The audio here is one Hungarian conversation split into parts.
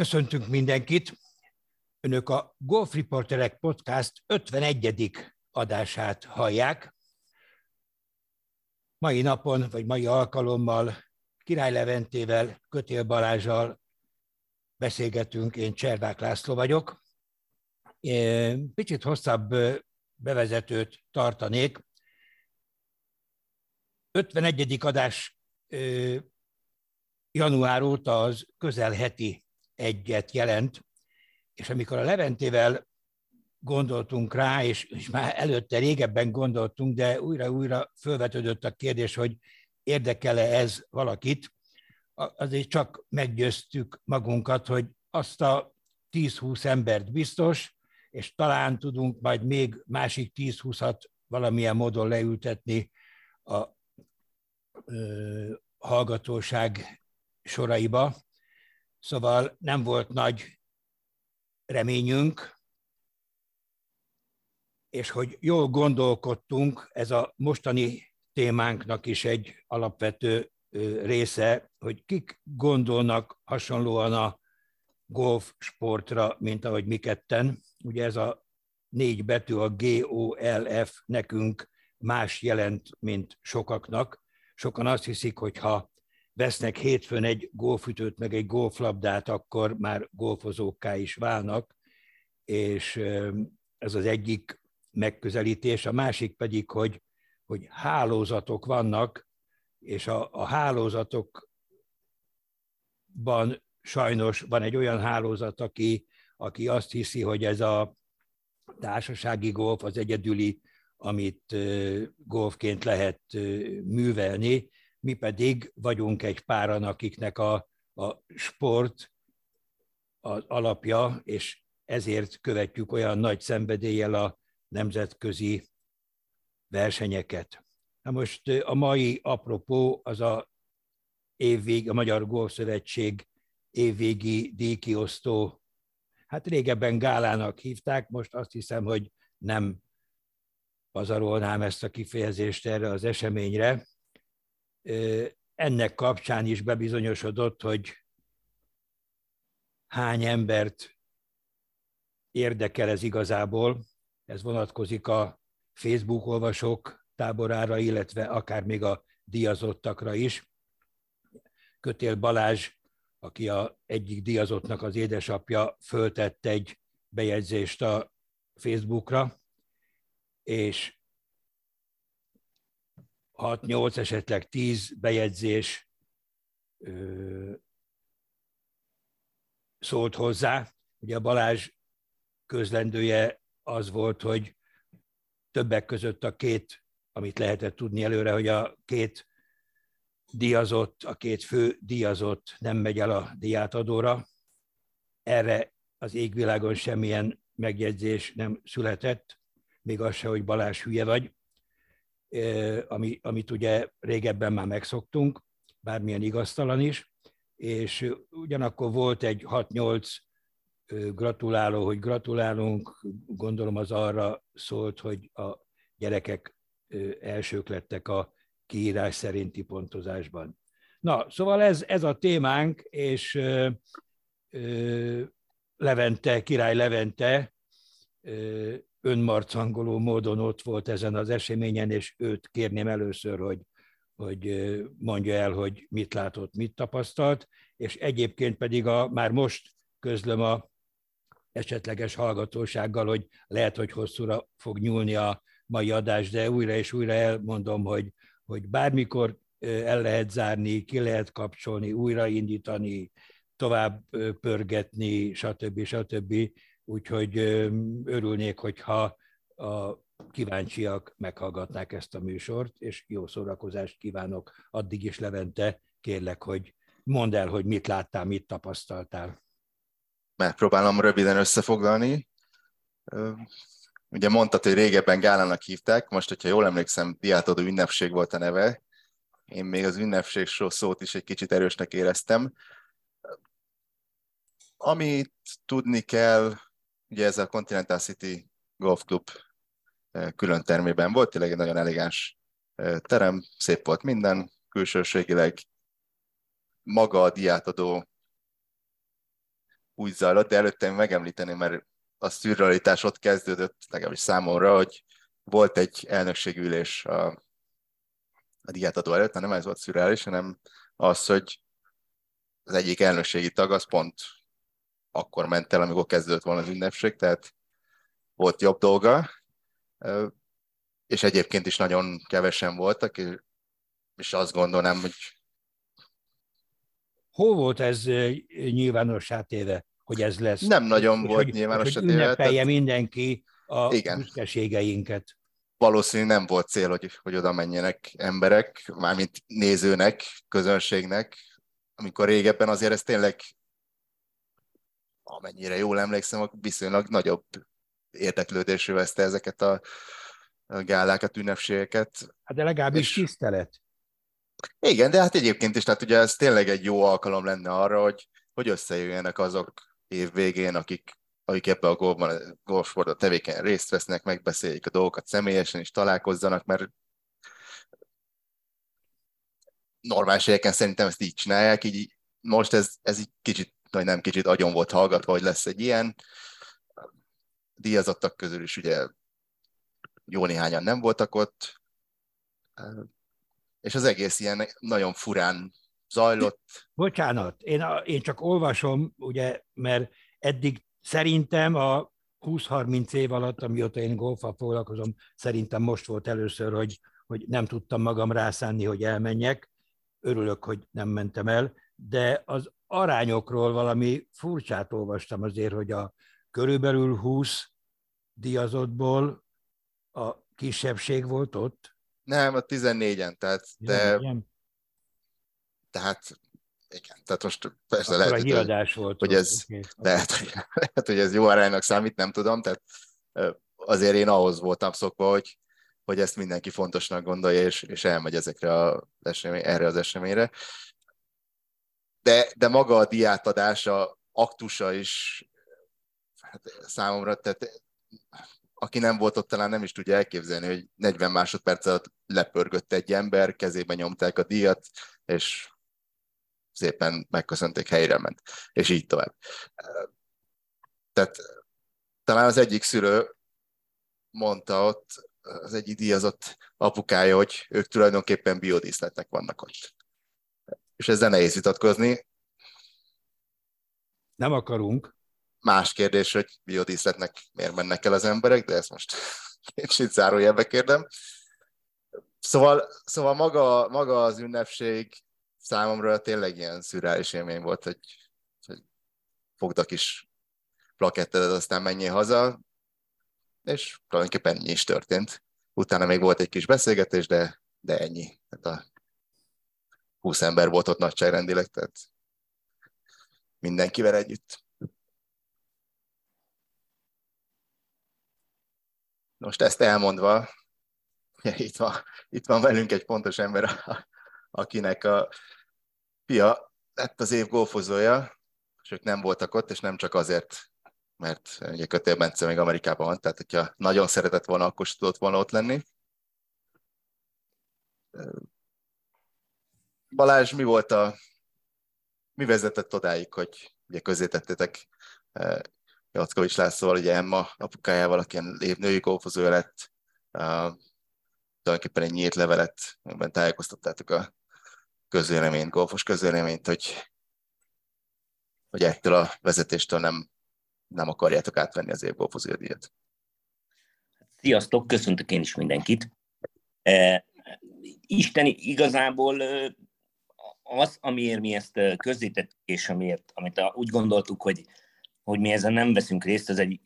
Köszöntünk mindenkit! Önök a Golf Reporterek Podcast 51. adását hallják. Mai napon, vagy mai alkalommal Király Leventével, Kötél Balázsal beszélgetünk, én Cservák László vagyok. Picit hosszabb bevezetőt tartanék. 51. adás január óta az közel heti egyet jelent, és amikor a Leventével gondoltunk rá, és, és már előtte régebben gondoltunk, de újra-újra felvetődött a kérdés, hogy érdekele ez valakit, azért csak meggyőztük magunkat, hogy azt a 10-20 embert biztos, és talán tudunk majd még másik 10-20-at valamilyen módon leültetni a ö, hallgatóság soraiba. Szóval nem volt nagy reményünk, és hogy jól gondolkodtunk, ez a mostani témánknak is egy alapvető része, hogy kik gondolnak hasonlóan a golf sportra, mint ahogy mi ketten. Ugye ez a négy betű, a G-O-L-F nekünk más jelent, mint sokaknak. Sokan azt hiszik, hogy ha vesznek hétfőn egy golfütőt, meg egy golflabdát, akkor már golfozókká is válnak, és ez az egyik megközelítés. A másik pedig, hogy, hogy hálózatok vannak, és a, a hálózatokban sajnos van egy olyan hálózat, aki, aki azt hiszi, hogy ez a társasági golf az egyedüli, amit golfként lehet művelni, mi pedig vagyunk egy páran, akiknek a, a sport az alapja, és ezért követjük olyan nagy szenvedéllyel a nemzetközi versenyeket. Na most a mai apropó az a évvég, a Magyar Golf Szövetség évvégi díjkiosztó, hát régebben gálának hívták, most azt hiszem, hogy nem pazarolnám ezt a kifejezést erre az eseményre. Ennek kapcsán is bebizonyosodott, hogy hány embert érdekel ez igazából. Ez vonatkozik a Facebook olvasók táborára, illetve akár még a díjazottakra is. Kötél Balázs aki a egyik díjazottnak az édesapja, föltett egy bejegyzést a Facebookra, és 6-8, esetleg 10 bejegyzés ö, szólt hozzá. Ugye Balázs közlendője az volt, hogy többek között a két, amit lehetett tudni előre, hogy a két díjazott, a két fő díjazott nem megy el a diátadóra. Erre az égvilágon semmilyen megjegyzés nem született, még az se, hogy Balázs hülye vagy, ami, amit ugye régebben már megszoktunk, bármilyen igaztalan is, és ugyanakkor volt egy 6-8 gratuláló, hogy gratulálunk, gondolom az arra szólt, hogy a gyerekek elsők lettek a kiírás szerinti pontozásban. Na, szóval ez, ez a témánk, és ö, Levente, király Levente önmarcangoló módon ott volt ezen az eseményen, és őt kérném először, hogy, hogy mondja el, hogy mit látott, mit tapasztalt, és egyébként pedig a, már most közlöm a esetleges hallgatósággal, hogy lehet, hogy hosszúra fog nyúlni a mai adás, de újra és újra elmondom, hogy hogy bármikor el lehet zárni, ki lehet kapcsolni, újraindítani, tovább pörgetni, stb. stb. Úgyhogy örülnék, hogyha a kíváncsiak meghallgatnák ezt a műsort, és jó szórakozást kívánok. Addig is, Levente, kérlek, hogy mondd el, hogy mit láttál, mit tapasztaltál. Megpróbálom röviden összefoglalni. Ugye mondtad, hogy régebben Gálának hívták, most, hogyha jól emlékszem, diátodó ünnepség volt a neve. Én még az ünnepség szót is egy kicsit erősnek éreztem. Amit tudni kell, ugye ez a Continental City Golf Club eh, külön termében volt, tényleg egy nagyon elegáns eh, terem, szép volt minden, külsőségileg maga a diátadó úgy zajlott, de előtte megemlíteni, mert a szürrealitás ott kezdődött, legalábbis számomra, hogy volt egy elnökségülés a, a diátadó előtt, nem ez volt szürreális, hanem az, hogy az egyik elnökségi tag az pont akkor ment el, amikor kezdődött volna az ünnepség, tehát volt jobb dolga, és egyébként is nagyon kevesen voltak, és azt gondolnám, hogy... Hol volt ez nyilvánossá téve, hogy ez lesz? Nem nagyon volt hogy, nyilvánossá téve. Ünnepelje tehát... mindenki a igen. büszkeségeinket. Valószínűleg nem volt cél, hogy, hogy oda menjenek emberek, mármint nézőnek, közönségnek, amikor régebben azért ez tényleg, amennyire jól emlékszem, viszonylag nagyobb érdeklődésű veszte ezeket a gálákat, ünnepségeket. Hát de legalábbis és... tisztelet. Igen, de hát egyébként is, tehát ugye ez tényleg egy jó alkalom lenne arra, hogy, hogy összejöjjenek azok év végén, akik, akik ebbe a golfban, golfsportban tevékenyen részt vesznek, megbeszéljék a dolgokat személyesen, és találkozzanak, mert normális helyeken szerintem ezt így csinálják, így most ez, ez így kicsit, vagy nem kicsit agyon volt hallgatva, hogy lesz egy ilyen. Díjazottak közül is ugye jó néhányan nem voltak ott, és az egész ilyen nagyon furán zajlott. Bocsánat, én, a, én csak olvasom, ugye, mert eddig szerintem a 20-30 év alatt, amióta én golfa foglalkozom, szerintem most volt először, hogy, hogy nem tudtam magam rászánni, hogy elmenjek. Örülök, hogy nem mentem el, de az arányokról valami furcsát olvastam azért, hogy a körülbelül 20 díjazottból a kisebbség volt ott? Nem, a 14-en, tehát, de, igen. tehát igen, tehát most persze Akkor lehet, hogy, volt. Hogy ez, okay. lehet, hogy, lehet, hogy ez jó aránynak számít, nem tudom, tehát azért én ahhoz voltam szokva, hogy, hogy ezt mindenki fontosnak gondolja, és, és elmegy ezekre a esemény, erre az eseményre. De, de maga a diátadása, aktusa is hát számomra, tehát aki nem volt ott, talán nem is tudja elképzelni, hogy 40 másodperc alatt lepörgött egy ember, kezébe nyomták a díjat, és szépen megköszönték, helyre ment, és így tovább. Tehát talán az egyik szülő mondta ott, az egyik díjazott apukája, hogy ők tulajdonképpen biodíszletek vannak ott. És ezzel nehéz vitatkozni. Nem akarunk. Más kérdés, hogy biodíszletnek miért mennek el az emberek, de ezt most kicsit zárójelbe kérdem. Szóval, szóval maga, maga az ünnepség számomra tényleg ilyen szürreális élmény volt, hogy, hogy fogd a kis plakettedet, aztán menjél haza, és tulajdonképpen ennyi is történt. Utána még volt egy kis beszélgetés, de, de ennyi. Tehát a 20 ember volt ott nagyságrendileg, tehát mindenkivel együtt. Most ezt elmondva, itt van, itt van velünk egy pontos ember, akinek a fia lett az év golfozója, és ők nem voltak ott, és nem csak azért, mert ugye Kötél Bence még Amerikában van, tehát hogyha nagyon szeretett volna, akkor tudott volna ott lenni. Balázs, mi volt a, mi vezetett odáig, hogy ugye közé tettétek Jackovics Lászlóval, ugye Emma apukájával, aki női golfozója lett, uh, tulajdonképpen egy nyílt levelet, amiben tájékoztattátok a közvéleményt, golfos közvéleményt, hogy, hogy ettől a vezetéstől nem, nem akarjátok átvenni az év golfozója díjat. Sziasztok, köszöntök én is mindenkit. E, Isten igazából az, amiért mi ezt közzétettük, és amiért, amit úgy gondoltuk, hogy hogy mi ezen nem veszünk részt, az egy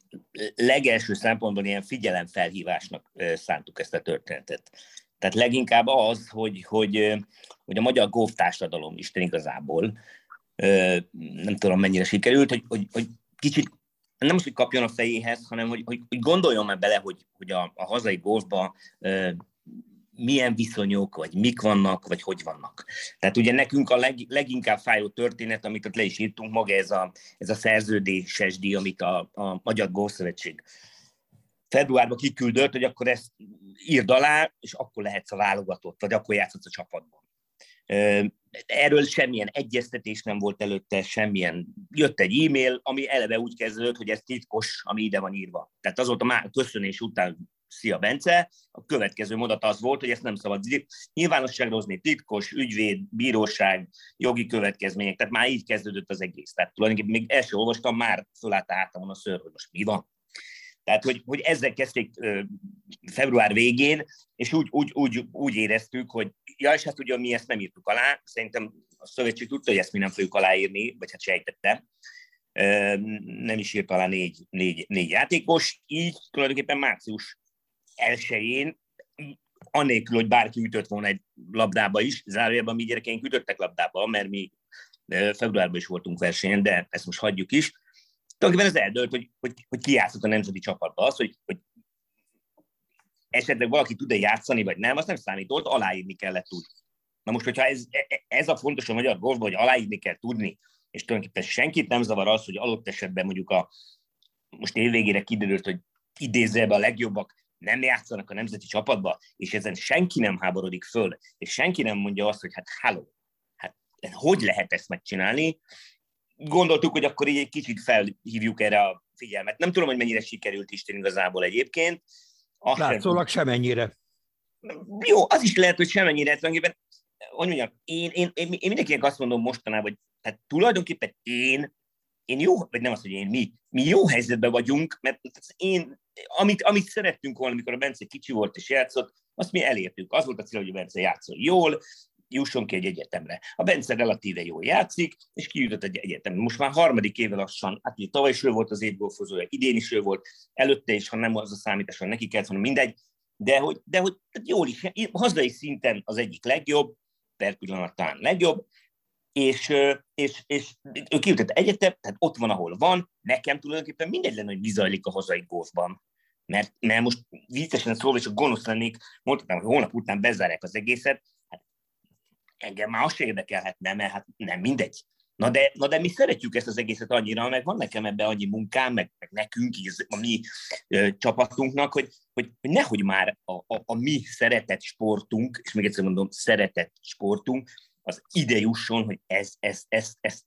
legelső szempontból ilyen figyelemfelhívásnak szántuk ezt a történetet. Tehát leginkább az, hogy, hogy, hogy a magyar golf társadalom Isten igazából, nem tudom mennyire sikerült, hogy, hogy, hogy kicsit nem az, hogy kapjon a fejéhez, hanem hogy, hogy, hogy gondoljon meg bele, hogy, hogy a, a hazai golfba milyen viszonyok, vagy mik vannak, vagy hogy vannak. Tehát ugye nekünk a leg, leginkább fájó történet, amit ott le is írtunk, maga ez a, ez a szerződéses díj, amit a, a Magyar Gószövetség februárban kiküldött, hogy akkor ezt írd alá, és akkor lehetsz a válogatott, vagy akkor játszhatsz a csapatban. erről semmilyen egyeztetés nem volt előtte, semmilyen, jött egy e-mail, ami eleve úgy kezdődött, hogy ez titkos, ami ide van írva. Tehát azóta már köszönés után Szia Bence, a következő mondat az volt, hogy ezt nem szabad nyilvánosságra hozni, titkos, ügyvéd, bíróság, jogi következmények, tehát már így kezdődött az egész. Tehát tulajdonképpen még első olvastam, már fölállt a ször, hogy most mi van. Tehát, hogy, hogy ezzel kezdték február végén, és úgy, úgy, úgy, úgy éreztük, hogy ja, és hát ugye mi ezt nem írtuk alá, szerintem a szövetség tudta, hogy ezt mi nem fogjuk aláírni, vagy hát sejtette, nem is írt alá négy, négy, négy játékos, így tulajdonképpen március elsőjén, anélkül, hogy bárki ütött volna egy labdába is, zárójelben mi gyerekeink ütöttek labdába, mert mi februárban is voltunk versenyen, de ezt most hagyjuk is. Tulajdonképpen ez eldőlt, hogy, hogy, hogy ki játszott a nemzeti csapatba. Az, hogy, hogy esetleg valaki tud-e játszani, vagy nem, azt nem számított, aláírni kellett tudni. Na most, hogyha ez, ez a fontos a magyar golfban, hogy aláírni kell tudni, és tulajdonképpen senkit nem zavar az, hogy adott esetben mondjuk a most évvégére kiderült, hogy idézze be a legjobbak nem játszanak a nemzeti csapatba, és ezen senki nem háborodik föl, és senki nem mondja azt, hogy hát háló, hát hogy lehet ezt megcsinálni, gondoltuk, hogy akkor így egy kicsit felhívjuk erre a figyelmet. Nem tudom, hogy mennyire sikerült Isten igazából egyébként. Azt Látszólag semennyire. Jó, az is lehet, hogy semennyire. Tulajdonképpen, hogy mondjam, én, én, én, én mindenkinek azt mondom mostanában, hogy hát tulajdonképpen én én jó, vagy nem az, hogy én, mi, mi jó helyzetben vagyunk, mert én, amit, amit szerettünk volna, amikor a Bence kicsi volt és játszott, azt mi elértük. Az volt a cél, hogy a Bence játszol jól, jusson ki egy egyetemre. A Bence relatíve jól játszik, és kijutott egy egyetemre. Most már harmadik éve lassan, hát ugye tavaly is ő volt az évgolfozója, idén is ő volt, előtte is, ha nem az a számítás, hogy neki kellett volna mindegy, de hogy, de hogy jól is, hazai szinten az egyik legjobb, per pillanatán legjobb, és, és, és ő kijutott egyetem, tehát ott van, ahol van, nekem tulajdonképpen mindegy lenne, hogy mi zajlik a hazai golfban. Mert, mert most viccesen szólva, és a gonosz lennék, mondhatnám, hogy hónap után bezárják az egészet, hát engem már azt érdekelhetne, mert hát nem mindegy. Na de, na de mi szeretjük ezt az egészet annyira, meg van nekem ebben annyi munkám, meg, meg nekünk, a mi ö, csapatunknak, hogy, hogy, hogy nehogy már a, a, a mi szeretett sportunk, és még egyszer mondom, szeretett sportunk, az ide jusson, hogy ez, ez, ez, ez,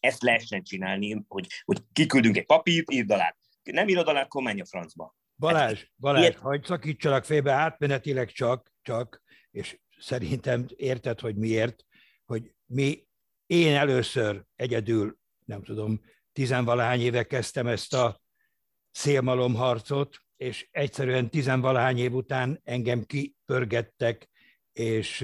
ezt lehessen csinálni, hogy, hogy kiküldünk egy papírt, írd alá. Nem írod alá, akkor menj a francba. Balázs, Balázs, Ilyet... hagyd szakítsalak félbe átmenetileg csak, csak, és szerintem érted, hogy miért, hogy mi, én először egyedül, nem tudom, tizenvalahány éve kezdtem ezt a szélmalomharcot, és egyszerűen tizenvalahány év után engem kipörgettek, és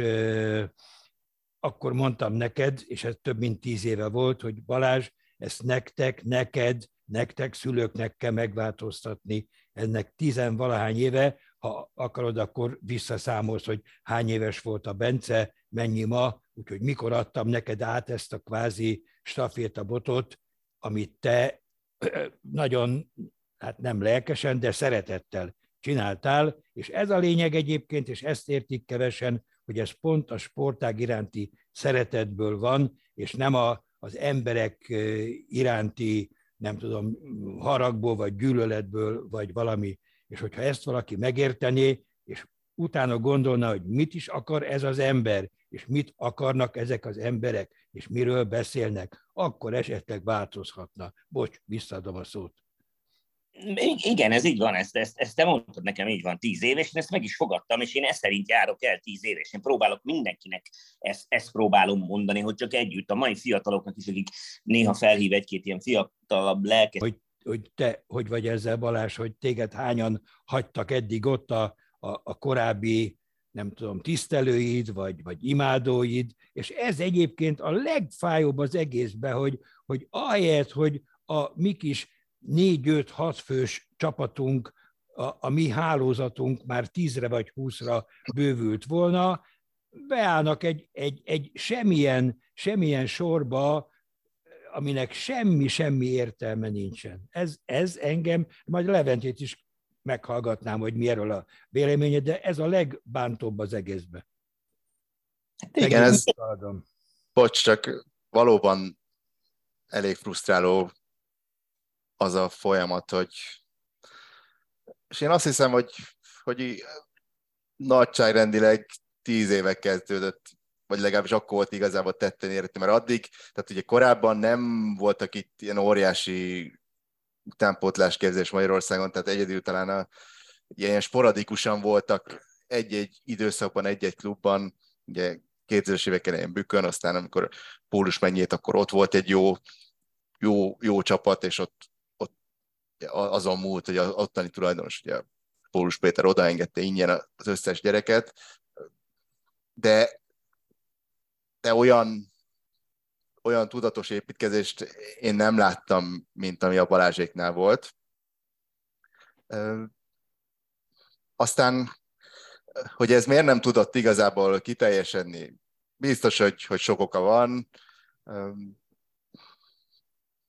akkor mondtam neked, és ez több mint tíz éve volt, hogy Balázs, ezt nektek, neked, nektek, szülőknek kell megváltoztatni. Ennek tizenvalahány éve, ha akarod, akkor visszaszámolsz, hogy hány éves volt a Bence, mennyi ma, úgyhogy mikor adtam neked át ezt a kvázi stafétabotot, amit te nagyon, hát nem lelkesen, de szeretettel csináltál, és ez a lényeg egyébként, és ezt értik kevesen, hogy ez pont a sportág iránti szeretetből van, és nem a, az emberek iránti, nem tudom, haragból, vagy gyűlöletből, vagy valami. És hogyha ezt valaki megértené, és utána gondolna, hogy mit is akar ez az ember, és mit akarnak ezek az emberek, és miről beszélnek, akkor esetleg változhatna. Bocs, visszaadom a szót. Igen, ez így van, ezt, ezt, ezt te mondtad nekem, így van, tíz éves, és ezt meg is fogadtam, és én ezt szerint járok el tíz éves. Én próbálok mindenkinek, ezt, ezt próbálom mondani, hogy csak együtt a mai fiataloknak is, akik néha felhív egy-két ilyen fiatalabb lelket. Hogy, hogy te hogy vagy ezzel, Balázs, hogy téged hányan hagytak eddig ott a, a, a korábbi nem tudom, tisztelőid, vagy, vagy imádóid, és ez egyébként a legfájóbb az egészben, hogy, hogy ahelyett, hogy a mi kis négy-öt-hat fős csapatunk, a, a mi hálózatunk már tízre vagy húszra bővült volna, beállnak egy, egy, egy semmilyen, semmilyen sorba, aminek semmi, semmi értelme nincsen. Ez, ez engem, majd Leventét is meghallgatnám, hogy mi erről a véleménye, de ez a legbántóbb az egészben. Hát igen, ez, bocs, csak valóban elég frusztráló az a folyamat, hogy és én azt hiszem, hogy, hogy nagyságrendileg tíz éve kezdődött vagy legalábbis akkor volt igazából tetten érti, mert addig, tehát ugye korábban nem voltak itt ilyen óriási utánpótlás képzés Magyarországon, tehát egyedül talán a, ilyen sporadikusan voltak egy-egy időszakban, egy-egy klubban, ugye 2000-es évek elején Bükön, aztán amikor Pólus mennyét, akkor ott volt egy jó, jó, jó csapat, és ott, ott azon múlt, hogy az ottani tulajdonos, ugye Pólus Péter odaengedte ingyen az összes gyereket, de, de olyan, olyan tudatos építkezést én nem láttam, mint ami a Balázséknál volt. Aztán, hogy ez miért nem tudott igazából kiteljesedni, biztos, hogy, hogy sok oka van.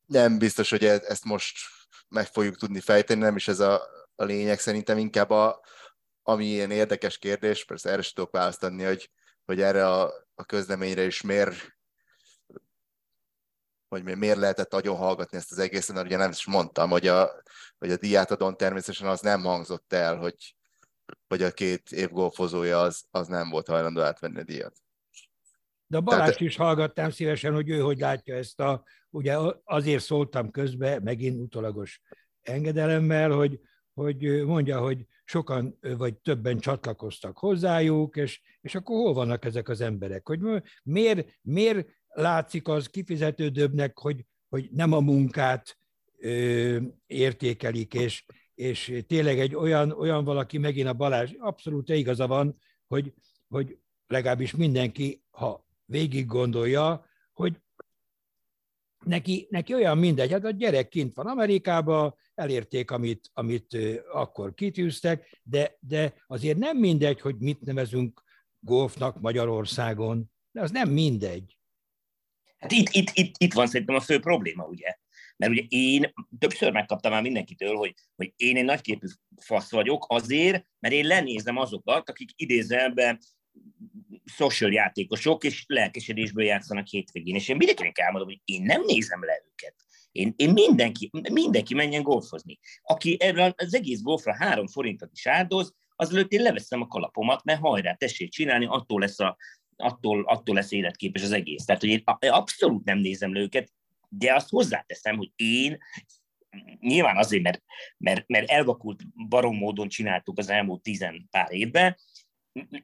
Nem biztos, hogy e-, ezt most meg fogjuk tudni fejteni, nem is ez a, a lényeg, szerintem inkább a, ami ilyen érdekes kérdés, persze erre sem tudok választ adni, hogy, hogy erre a, a közleményre is miért hogy miért lehetett nagyon hallgatni ezt az egészet, mert ugye nem is mondtam, hogy a, hogy a diátadon természetesen az nem hangzott el, hogy, hogy a két év golfozója az, az nem volt hajlandó átvenni a díjat. De a Tehát... is hallgattam szívesen, hogy ő hogy látja ezt a, ugye azért szóltam közbe, megint utolagos engedelemmel, hogy, hogy mondja, hogy sokan vagy többen csatlakoztak hozzájuk, és, és akkor hol vannak ezek az emberek? Hogy miért, miért látszik az kifizetődőbbnek, hogy, hogy nem a munkát ö, értékelik, és, és tényleg egy olyan, olyan valaki, megint a Balázs, abszolút igaza van, hogy, hogy legalábbis mindenki, ha végig gondolja, hogy neki, neki olyan mindegy, hát a gyerek kint van Amerikában, elérték, amit, amit akkor kitűztek, de, de azért nem mindegy, hogy mit nevezünk golfnak Magyarországon, de az nem mindegy. Hát itt, itt, itt, itt van szerintem a fő probléma, ugye? Mert ugye én többször megkaptam már mindenkitől, hogy, hogy én egy nagyképű fasz vagyok azért, mert én lenézem azokat, akik idézelben social játékosok, és lelkesedésből játszanak hétvégén. És én mindenkinek elmondom, hogy én nem nézem le őket. Én, én mindenki, mindenki menjen golfozni. Aki erre az egész golfra három forintot is áldoz, az előtt én leveszem a kalapomat, mert hajrá, tessék csinálni, attól lesz, a, attól, attól lesz életképes az egész. Tehát, hogy én abszolút nem nézem le őket, de azt hozzáteszem, hogy én nyilván azért, mert, mert, mert elvakult barom módon csináltuk az elmúlt tizen pár évben,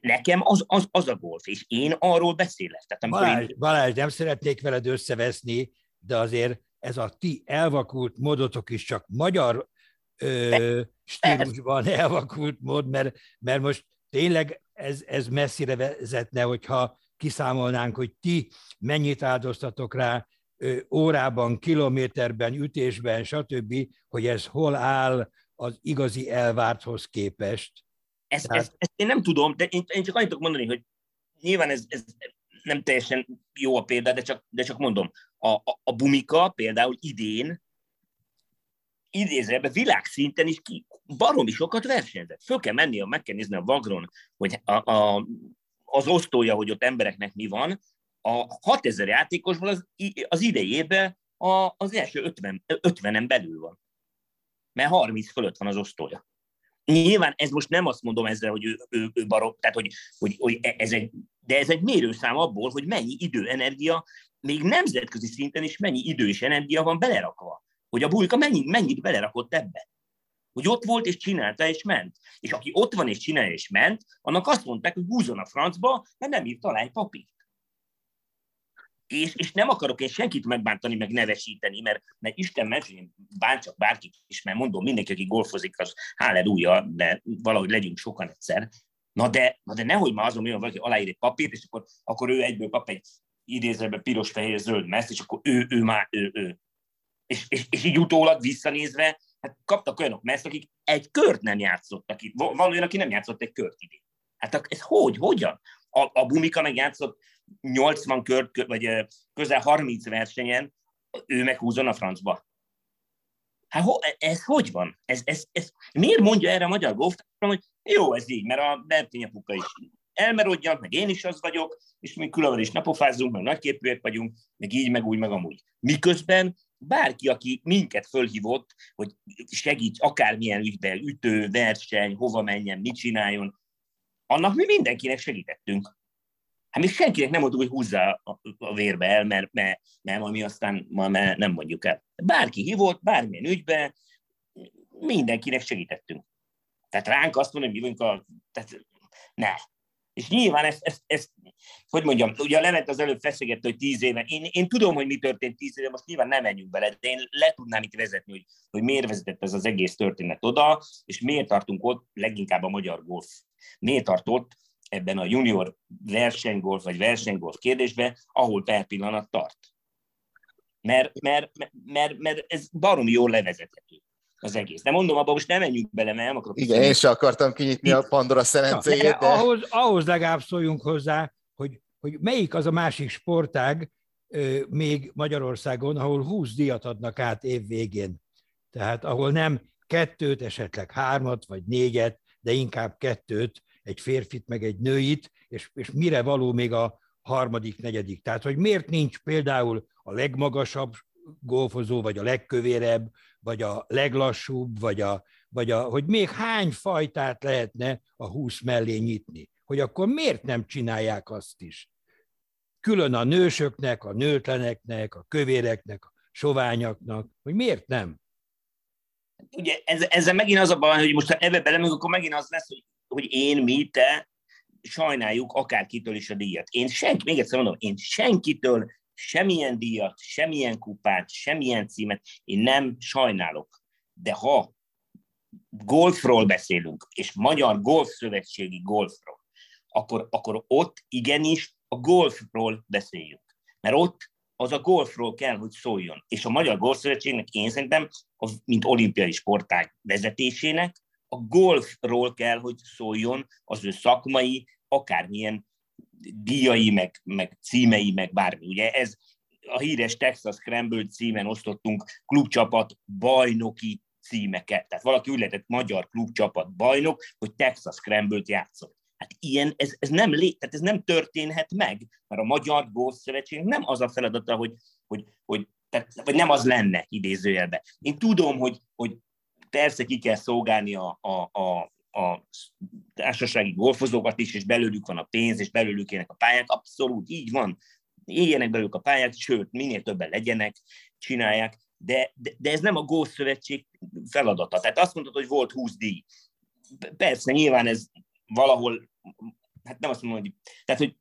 nekem az, az, az a golf, és én arról beszélek. Tehát Balázs, én... Balázs, nem szeretnék veled összeveszni, de azért ez a ti elvakult módotok is csak magyar ö, stílusban elvakult mód, mert, mert most tényleg ez, ez messzire vezetne, hogyha kiszámolnánk, hogy ti mennyit áldoztatok rá ö, órában, kilométerben, ütésben, stb., hogy ez hol áll az igazi elvárthoz képest. Ezt, Tehát... ezt, ezt én nem tudom, de én, én csak annyit tudok mondani, hogy nyilván ez, ez nem teljesen jó a példa, de csak, de csak mondom, a, a, a Bumika például idén idézőjelben világszinten is ki baromi sokat versenyzett. Föl kell menni, meg kell nézni a vagron, hogy a, a, az osztója, hogy ott embereknek mi van. A 6000 játékosból az, az idejében a, az első 50, 50-en belül van. Mert 30 fölött van az osztója. Nyilván ez most nem azt mondom ezzel, hogy ő, ő, ő barok, tehát hogy, hogy, hogy ez egy, de ez egy mérőszám abból, hogy mennyi idő, energia, még nemzetközi szinten is mennyi idő és energia van belerakva. Hogy a bújka mennyit, mennyit belerakott ebbe. Hogy ott volt és csinálta és ment. És aki ott van és csinálja és ment, annak azt mondták, hogy húzzon a francba, mert nem írt alá egy papírt és, és nem akarok én senkit megbántani, meg nevesíteni, mert, mert Isten hogy én bántsak bárkit is, mert mondom, mindenki, aki golfozik, az halleluja, de valahogy legyünk sokan egyszer. Na de, na de nehogy már azon jön valaki aláír egy papírt, és akkor, akkor ő egyből kap egy idézőben piros, fehér, zöld meszt, és akkor ő, ő már, ő, ő. És, és, és így utólag visszanézve, hát kaptak olyanok meszt, akik egy kört nem játszottak. Van olyan, aki nem játszott egy kört idén. Hát ez hogy, hogyan? A, a Bumika meg játszott 80 kört, vagy közel 30 versenyen, ő meghúzon a francba. Hát ez hogy van? Ez, ez, ez, miért mondja erre a magyar golftársaság, hogy jó, ez így, mert a Bertény apuka is elmerodjak, meg én is az vagyok, és mi különben is napofázzunk, meg nagyképűek vagyunk, meg így, meg úgy, meg amúgy. Miközben bárki, aki minket fölhívott, hogy segíts akármilyen ügyben, ütő, verseny, hova menjen, mit csináljon, annak mi mindenkinek segítettünk. Hát még senkinek nem mondtuk, hogy húzza a vérbe el, mert, mert nem, ami aztán ma nem mondjuk el. Bárki hívott, bármilyen ügybe, mindenkinek segítettünk. Tehát ránk azt mondom, hogy mi vagyunk a... Tehát ne. És nyilván ezt, ezt, ezt hogy mondjam, ugye a Levent az előbb feszegette, hogy tíz éve, én, én tudom, hogy mi történt tíz éve, most nyilván nem menjünk bele, de én le tudnám itt vezetni, hogy, hogy miért vezetett ez az egész történet oda, és miért tartunk ott, leginkább a magyar golf. Miért tartott ebben a junior versenygolf vagy versenygolf kérdésben, ahol per pillanat tart. Mert, mert, mert, mert ez barom jól levezethető az egész. De mondom, abban most nem menjünk bele, mert nem akarok. Igen, én sem akartam kinyitni Itt. a Pandora szerencéjét. De... Ahhoz, ahhoz legalább szóljunk hozzá, hogy, hogy melyik az a másik sportág még Magyarországon, ahol 20 díjat adnak át év végén. Tehát ahol nem kettőt, esetleg hármat vagy négyet, de inkább kettőt, egy férfit, meg egy nőit, és, és mire való még a harmadik, negyedik. Tehát, hogy miért nincs például a legmagasabb golfozó, vagy a legkövérebb, vagy a leglassúbb, vagy, a, vagy a, hogy még hány fajtát lehetne a húsz mellé nyitni. Hogy akkor miért nem csinálják azt is? Külön a nősöknek, a nőtleneknek, a kövéreknek, a soványaknak, hogy miért nem? Ugye ez, ezzel megint az a baj, hogy most ha ebbe belemegyünk, akkor megint az lesz, hogy, hogy én, mi, te sajnáljuk akárkitől is a díjat. Én senki, még egyszer mondom, én senkitől semmilyen díjat, semmilyen kupát, semmilyen címet én nem sajnálok. De ha golfról beszélünk, és Magyar Golf Szövetségi golfról, akkor, akkor ott igenis a golfról beszéljünk. Mert ott az a golfról kell, hogy szóljon. És a Magyar Golf Szövetségnek én szerintem, mint olimpiai sportág vezetésének, a golfról kell, hogy szóljon az ő szakmai, akármilyen díjai, meg, meg címei, meg bármi. Ugye ez a híres Texas Scramble címen osztottunk klubcsapat bajnoki címeket. Tehát valaki úgy lehetett magyar klubcsapat bajnok, hogy Texas Scramble-t játszott. Hát ilyen, ez, ez, nem lé, tehát ez nem történhet meg, mert a Magyar Golf Szövetség nem az a feladata, hogy, hogy, hogy tehát, vagy nem az lenne idézőjelben. Én tudom, hogy, hogy persze ki kell szolgálni a, a, a, a társasági golfozókat is, és belőlük van a pénz, és belőlük ének a pályák. Abszolút így van. Éljenek belőlük a pályák, sőt, minél többen legyenek, csinálják, de, de, de ez nem a Golf Szövetség feladata. Tehát azt mondod, hogy volt 20 díj. Persze, nyilván ez valahol, hát nem azt mondom, hogy, tehát, hogy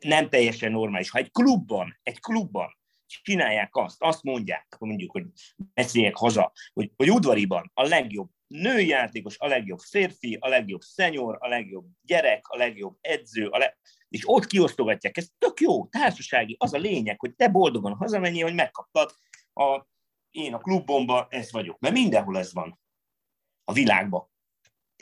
nem teljesen normális. Ha egy klubban, egy klubban csinálják azt, azt mondják, mondjuk, hogy beszéljek haza, hogy, hogy udvariban a legjobb női játékos, a legjobb férfi, a legjobb szenyor, a legjobb gyerek, a legjobb edző, a le... és ott kiosztogatják. Ez tök jó, társasági, az a lényeg, hogy te boldogan hazamenni, hogy megkaptad a, én a klubomba, ez vagyok. Mert mindenhol ez van a világban.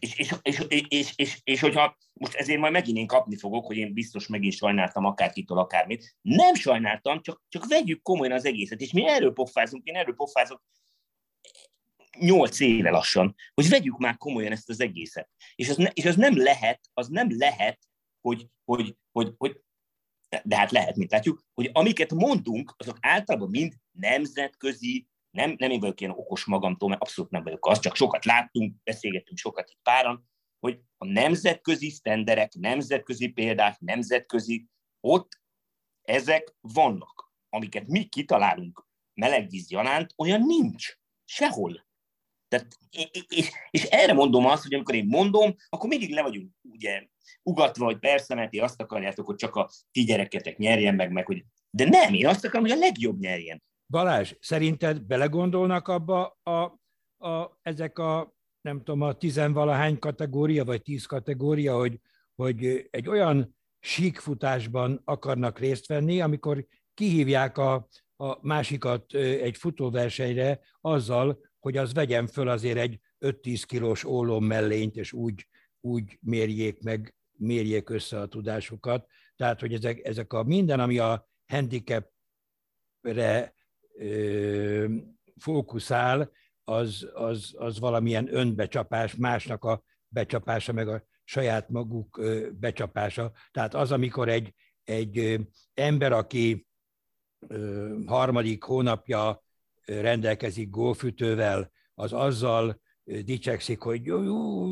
És, és, és, és, és, és, és hogyha most ezért majd megint én kapni fogok, hogy én biztos megint sajnáltam akárkitől akármit. Nem sajnáltam, csak, csak vegyük komolyan az egészet. És mi erről pofázunk, én erről pofázok nyolc éve lassan, hogy vegyük már komolyan ezt az egészet. És az, ne, és az nem lehet, az nem lehet, hogy, hogy, hogy, hogy de hát lehet, mint látjuk, hogy amiket mondunk, azok általában mind nemzetközi, nem, nem én vagyok ilyen okos magamtól, mert abszolút nem vagyok az, csak sokat láttunk, beszélgettünk sokat itt páran, hogy a nemzetközi sztenderek, nemzetközi példák, nemzetközi, ott ezek vannak. Amiket mi kitalálunk melegvíz gyanánt, olyan nincs. Sehol. Tehát, és, és erre mondom azt, hogy amikor én mondom, akkor mindig le vagyunk ugye ugatva, hogy persze, mert ti azt akarjátok, hogy csak a ti gyereketek nyerjen meg, meg hogy... De nem, én azt akarom, hogy a legjobb nyerjen. Balázs, szerinted belegondolnak abba a, a, ezek a, nem tudom, a tizenvalahány kategória, vagy tíz kategória, hogy, hogy egy olyan síkfutásban akarnak részt venni, amikor kihívják a, a másikat egy futóversenyre azzal, hogy az vegyen föl azért egy 5-10 kilós ólom mellényt, és úgy, úgy mérjék meg, mérjék össze a tudásukat. Tehát, hogy ezek, ezek a minden, ami a handicapre fókuszál, az, az, az valamilyen önbecsapás, másnak a becsapása, meg a saját maguk becsapása. Tehát az, amikor egy, egy ember, aki harmadik hónapja rendelkezik gófütővel, az azzal dicsekszik, hogy jó,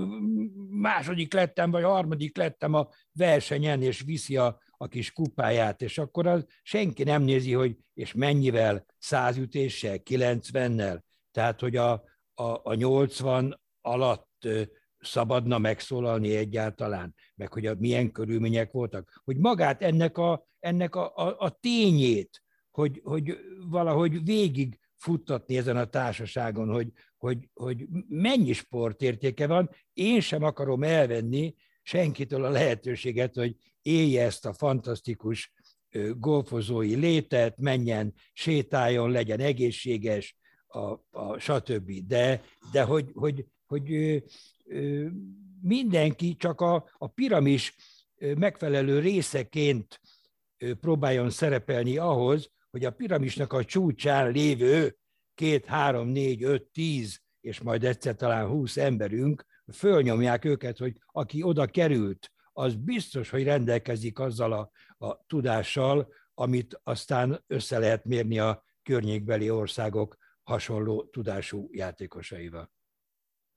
második lettem, vagy harmadik lettem a versenyen, és viszi a, a kis kupáját, és akkor az senki nem nézi, hogy és mennyivel, száz ütéssel, 90-nel, tehát hogy a, a, a 80 alatt szabadna megszólalni egyáltalán, meg hogy a, milyen körülmények voltak, hogy magát ennek a, ennek a, a, a tényét, hogy, hogy valahogy végig futtatni ezen a társaságon, hogy, hogy, hogy mennyi sportértéke van. Én sem akarom elvenni senkitől a lehetőséget, hogy élje ezt a fantasztikus golfozói létet, menjen, sétáljon, legyen egészséges, a, a stb. De, de hogy, hogy, hogy ö, ö, mindenki csak a, a piramis megfelelő részeként próbáljon szerepelni ahhoz, hogy a piramisnak a csúcsán lévő két, három, négy, öt, tíz, és majd egyszer talán húsz emberünk, fölnyomják őket, hogy aki oda került, az biztos, hogy rendelkezik azzal a, a tudással, amit aztán össze lehet mérni a környékbeli országok hasonló tudású játékosaival.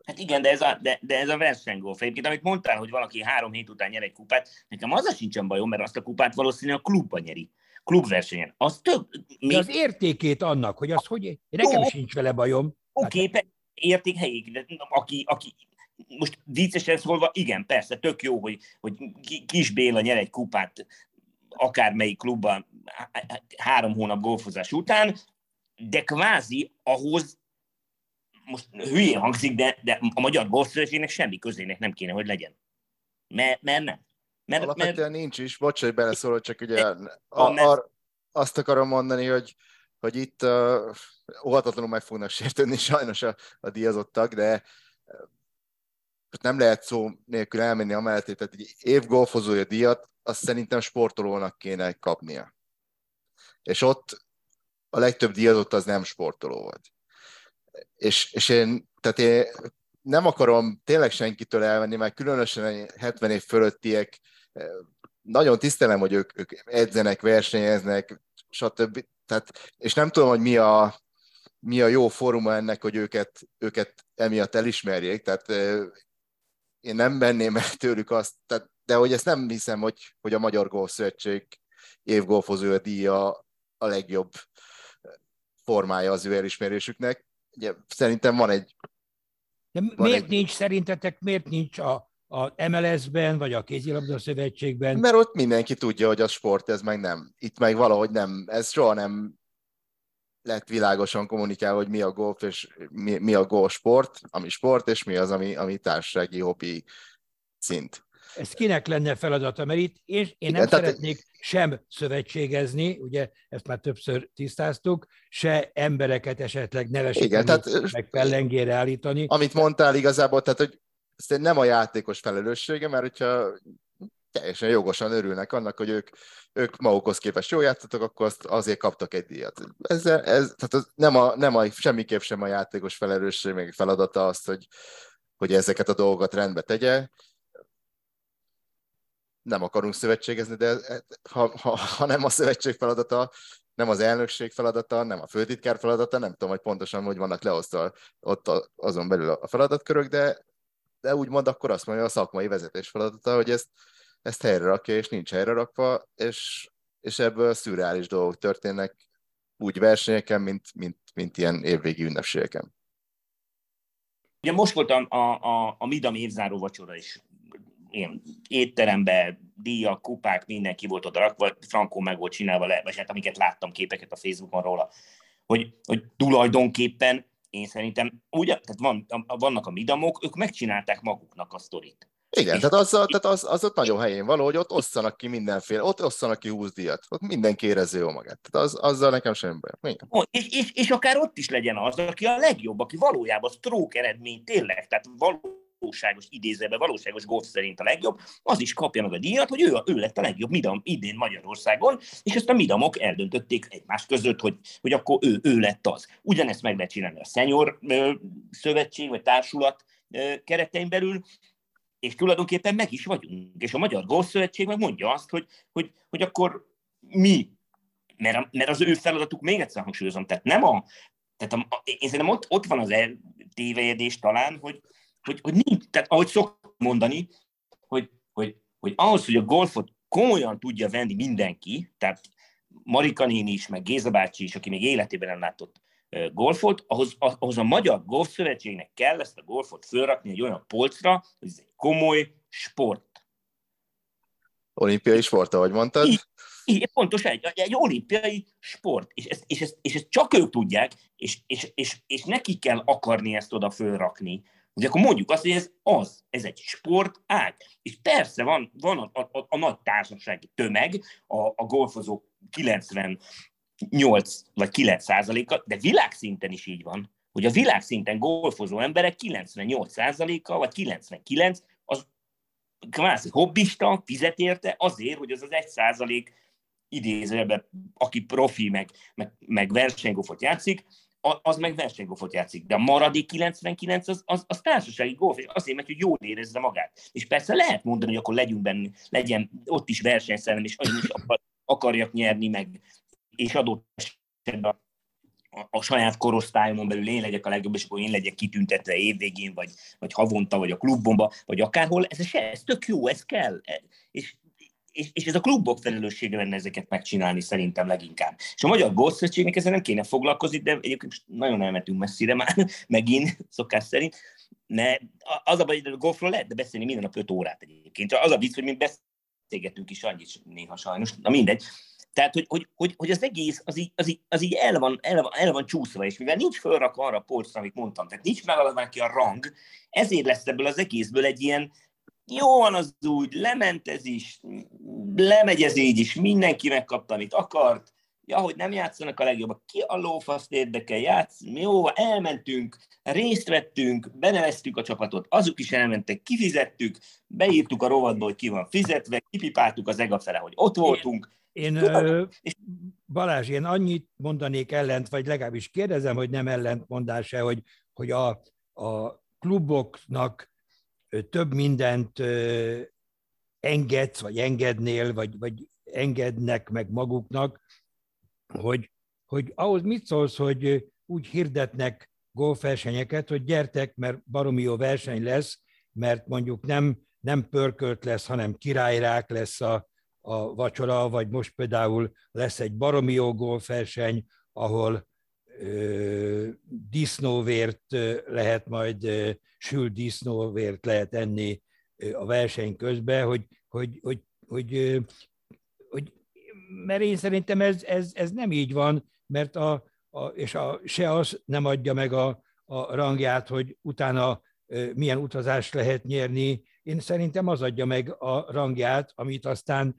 Hát igen, de ez a, de, de ez a versenygolf. Egyébként, amit mondtál, hogy valaki három hét után nyer egy kupát, nekem az a sincsen bajom, mert azt a kupát valószínűleg a klubban nyeri klubversenyen. Az több... Mi... az értékét annak, hogy az hogy... Nekem Jó, sincs vele bajom. Oké, okay, hát... érték helyéig, de aki, aki most viccesen szólva, igen, persze, tök jó, hogy, hogy Kis Béla nyer egy kupát akármelyik klubban három hónap golfozás után, de kvázi ahhoz most hülyén hangzik, de, de a magyar golfszövetségnek semmi közének nem kéne, hogy legyen. Mert, mert nem. Mert, Alapvetően mert... nincs is, bocs, hogy beleszólok, csak ugye a, a, azt akarom mondani, hogy, hogy itt uh, óhatatlanul meg fognak sértődni sajnos a, a díjazottak, de nem lehet szó nélkül elmenni amellett, tehát egy év golfozója díjat, azt szerintem sportolónak kéne kapnia. És ott a legtöbb díjazott az nem sportoló volt. És, és én, tehát én nem akarom tényleg senkitől elvenni, mert különösen 70 év fölöttiek nagyon tisztelem, hogy ők, ők edzenek, versenyeznek, stb. Tehát, és nem tudom, hogy mi a, mi a jó fóruma ennek, hogy őket, őket emiatt elismerjék, tehát én nem venném el tőlük azt, tehát, de hogy ezt nem hiszem, hogy, hogy a Magyar Golf Szövetség évgolfozó díja a legjobb formája az ő elismerésüknek. Ugye, szerintem van egy... De van miért egy... nincs szerintetek, miért nincs a a MLS-ben, vagy a kézilabda szövetségben. Mert ott mindenki tudja, hogy a sport ez meg nem. Itt meg valahogy nem, ez soha nem lett világosan kommunikálva, hogy mi a golf és mi, mi a golf sport, ami sport, és mi az, ami, ami társasági hobbi szint. Ez kinek lenne feladata? Mert itt én, én Igen, nem tehát... szeretnék sem szövetségezni, ugye ezt már többször tisztáztuk, se embereket esetleg nevesíteni, tehát, meg pellengére állítani. Amit mondtál igazából, tehát hogy ez nem a játékos felelőssége, mert hogyha teljesen jogosan örülnek annak, hogy ők, ők magukhoz képest jól játszatok, akkor azt azért kaptak egy díjat. Ez, ez, tehát az nem, a, nem a, semmiképp sem a játékos felelősség, még feladata azt, hogy, hogy ezeket a dolgokat rendbe tegye. Nem akarunk szövetségezni, de ha, ha, ha nem a szövetség feladata, nem az elnökség feladata, nem a főtitkár feladata, nem tudom, hogy pontosan hogy vannak leosztva ott azon belül a feladatkörök, de de úgymond akkor azt mondja a szakmai vezetés feladata, hogy ezt, ezt helyre rakja, és nincs helyre rakva, és, és ebből szürreális dolgok történnek úgy versenyeken, mint, mint, mint ilyen évvégi ünnepségeken. Ugye most volt a, a, a, Midam évzáró vacsora is. Ilyen étteremben, díjak, kupák, mindenki volt oda rakva, Frankó meg volt csinálva le, vagy hát amiket láttam képeket a Facebookon róla, hogy, hogy tulajdonképpen én szerintem, ugye, tehát van, vannak a midamok, ők megcsinálták maguknak a sztorit. Igen, tehát, az, tehát az, az ott nagyon helyén való, hogy ott osszanak ki mindenféle, ott osszanak ki 20 díjat, ott mindenki érezze jó magát. Tehát az, azzal nekem semmi baj. És, és, és, akár ott is legyen az, aki a legjobb, aki valójában stroke eredmény tényleg, tehát való valóságos idézőben, valóságos golf szerint a legjobb, az is kapja meg a díjat, hogy ő, ő lett a legjobb midam idén Magyarországon, és ezt a midamok eldöntötték egymás között, hogy, hogy akkor ő, ő lett az. Ugyanezt meg lehet csinálni a senior szövetség vagy társulat keretein belül, és tulajdonképpen meg is vagyunk. És a Magyar Golf Szövetség meg mondja azt, hogy, hogy, hogy akkor mi, mert, mert az ő feladatuk, még egyszer hangsúlyozom, tehát nem a, tehát a, én szerintem ott, ott van az eltévejedés talán, hogy, hogy, hogy nincs, tehát ahogy szok mondani, hogy, hogy, hogy ahhoz, hogy a golfot komolyan tudja venni mindenki, tehát Marika néni is, meg Géza bácsi is, aki még életében nem látott golfot, ahhoz, ahhoz a Magyar Golf Szövetségnek kell ezt a golfot fölrakni egy olyan polcra, hogy ez egy komoly sport. Olimpiai sport, ahogy mondtad. Így, így pontos egy, egy olimpiai sport, és ezt, és, ezt, és ezt csak ők tudják, és, és, és, és neki kell akarni ezt oda fölrakni, hogy akkor mondjuk azt, hogy ez az, ez egy sport ág. És persze van, van a, a, a, a nagy társasági tömeg, a, a golfozók 98 vagy 9 százaléka, de világszinten is így van, hogy a világszinten golfozó emberek 98 százaléka, vagy 99, az kvázi hobbista, fizet érte azért, hogy az az egy százalék idézőben, aki profi, meg, meg, meg versenygolfot játszik, az meg versenygolfot játszik, de a maradék 99 az, az, az társasági golf, és azért, mert hogy jól érezze magát. És persze lehet mondani, hogy akkor legyünk benne, legyen ott is versenyszellem, és azon is akarjak nyerni, meg, és adott esetben a, saját korosztályomon belül én legyek a legjobb, és akkor én legyek kitüntetve évvégén, vagy, vagy havonta, vagy a klubomba, vagy akárhol, ez, ez tök jó, ez kell. És és, és ez a klubok felelőssége lenne ezeket megcsinálni szerintem leginkább. És a Magyar Golfszövetségnek ezzel nem kéne foglalkozni, de egyébként nagyon elmentünk messzire már, megint, szokás szerint. Ne, az a baj, hogy a golfról lehet de beszélni minden nap 5 órát egyébként. Az a vicc, hogy mi beszélgetünk is annyit néha sajnos, na mindegy. Tehát, hogy, hogy, hogy, hogy az egész az így, az így, az így el, van, el, van, el van csúszva, és mivel nincs fölrakva arra a polcra, amit mondtam, tehát nincs megadva ki a rang, ezért lesz ebből az egészből egy ilyen, jó van az úgy, lement ez is, lemegy ez így is, mindenki megkapta, amit akart, ja, hogy nem játszanak a legjobbak, ki a lófaszt érdekel, játsz, jó, elmentünk, részt vettünk, beneveztük a csapatot, azok is elmentek, kifizettük, beírtuk a rovadba, hogy ki van fizetve, kipipáltuk az ega fele, hogy ott voltunk. Én. Balázs, én annyit mondanék ellent, vagy legalábbis kérdezem, hogy nem ellentmondás-e, hogy, hogy a, a kluboknak több mindent engedsz, vagy engednél, vagy, vagy engednek meg maguknak, hogy, hogy ahhoz mit szólsz, hogy úgy hirdetnek golfversenyeket, hogy gyertek, mert baromi jó verseny lesz, mert mondjuk nem, nem pörkölt lesz, hanem királyrák lesz a, a vacsora, vagy most például lesz egy baromi jó golfverseny, ahol disznóvért lehet majd, sült disznóvért lehet enni a verseny közben, hogy, hogy, hogy, hogy, hogy mert én szerintem ez, ez, ez nem így van, mert a, a, és a, se az nem adja meg a, a rangját, hogy utána milyen utazást lehet nyerni. Én szerintem az adja meg a rangját, amit aztán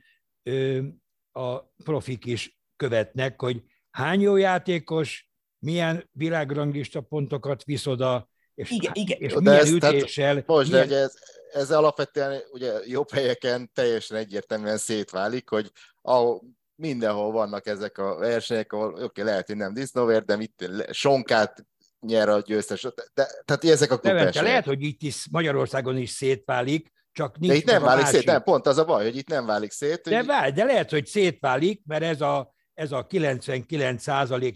a profik is követnek, hogy hány jó játékos, milyen világranglista pontokat visz oda, és, igen, igen. és milyen ez, ütéssel. Tehát, most, milyen... de ez, ez alapvetően ugye jobb helyeken teljesen egyértelműen szétválik, hogy ahol, mindenhol vannak ezek a versenyek, ahol oké, okay, lehet, hogy nem disznóvér, de mit sonkát nyer a győztes. De, de, tehát ezek a klubversenyek. Lehet, hogy itt is Magyarországon is szétválik, csak nincs De itt nem válik szét, nem, pont az a baj, hogy itt nem válik szét. De, hogy... de lehet, hogy szétválik, mert ez a, ez a 99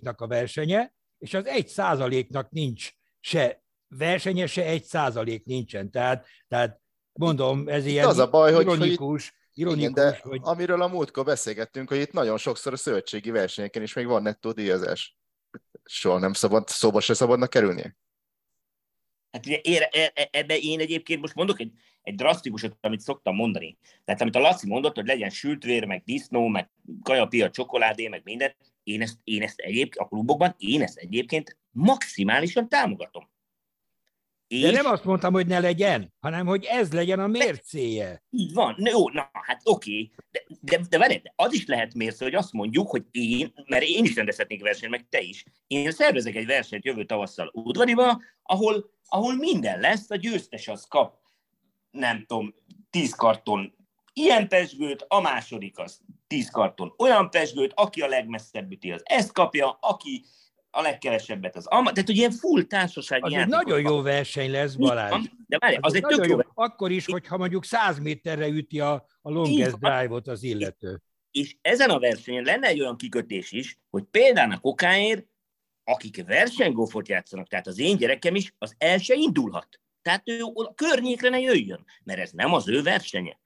nak a versenye, és az egy százaléknak nincs se versenye, se egy százalék nincsen. Tehát, tehát mondom, ez ilyen az a baj, ironikus, hogy ironikus, igen, de hogy... amiről a múltkor beszélgettünk, hogy itt nagyon sokszor a szövetségi versenyeken is még van nettó díjazás. Soha nem szabad, szóba se szabadna kerülnie. Hát ugye én, e, e, ebbe én egyébként most mondok egy, egy drasztikusot, amit szoktam mondani. Tehát amit a Laci mondott, hogy legyen sültvér, meg disznó, meg kajapia, csokoládé, meg minden, én ezt, én ezt egyébként a klubokban, én ezt egyébként maximálisan támogatom. És... De nem azt mondtam, hogy ne legyen, hanem hogy ez legyen a mércéje. Így van. Na, jó, na hát oké. De, de, de de az is lehet mérce, hogy azt mondjuk, hogy én, mert én is rendezhetnék versenyt, meg te is. Én szervezek egy versenyt jövő tavasszal udvariba, ahol, ahol minden lesz, a győztes az kap, nem tudom, tíz karton ilyen pesgőt, a második az tíz karton olyan pesgőt, aki a legmesszebb üti, az ezt kapja, aki a legkevesebbet az Alma, tehát hogy ilyen full társasági egy nagyon jó verseny lesz, Balázs. De várj, az, az egy tök jó. jó. Akkor is, hogyha mondjuk 100 méterre üti a, a longest drive-ot az illető. És ezen a versenyen lenne egy olyan kikötés is, hogy például a kokáért, akik versenygófot játszanak, tehát az én gyerekem is, az el se indulhat. Tehát ő a környékre ne jöjjön, mert ez nem az ő versenye.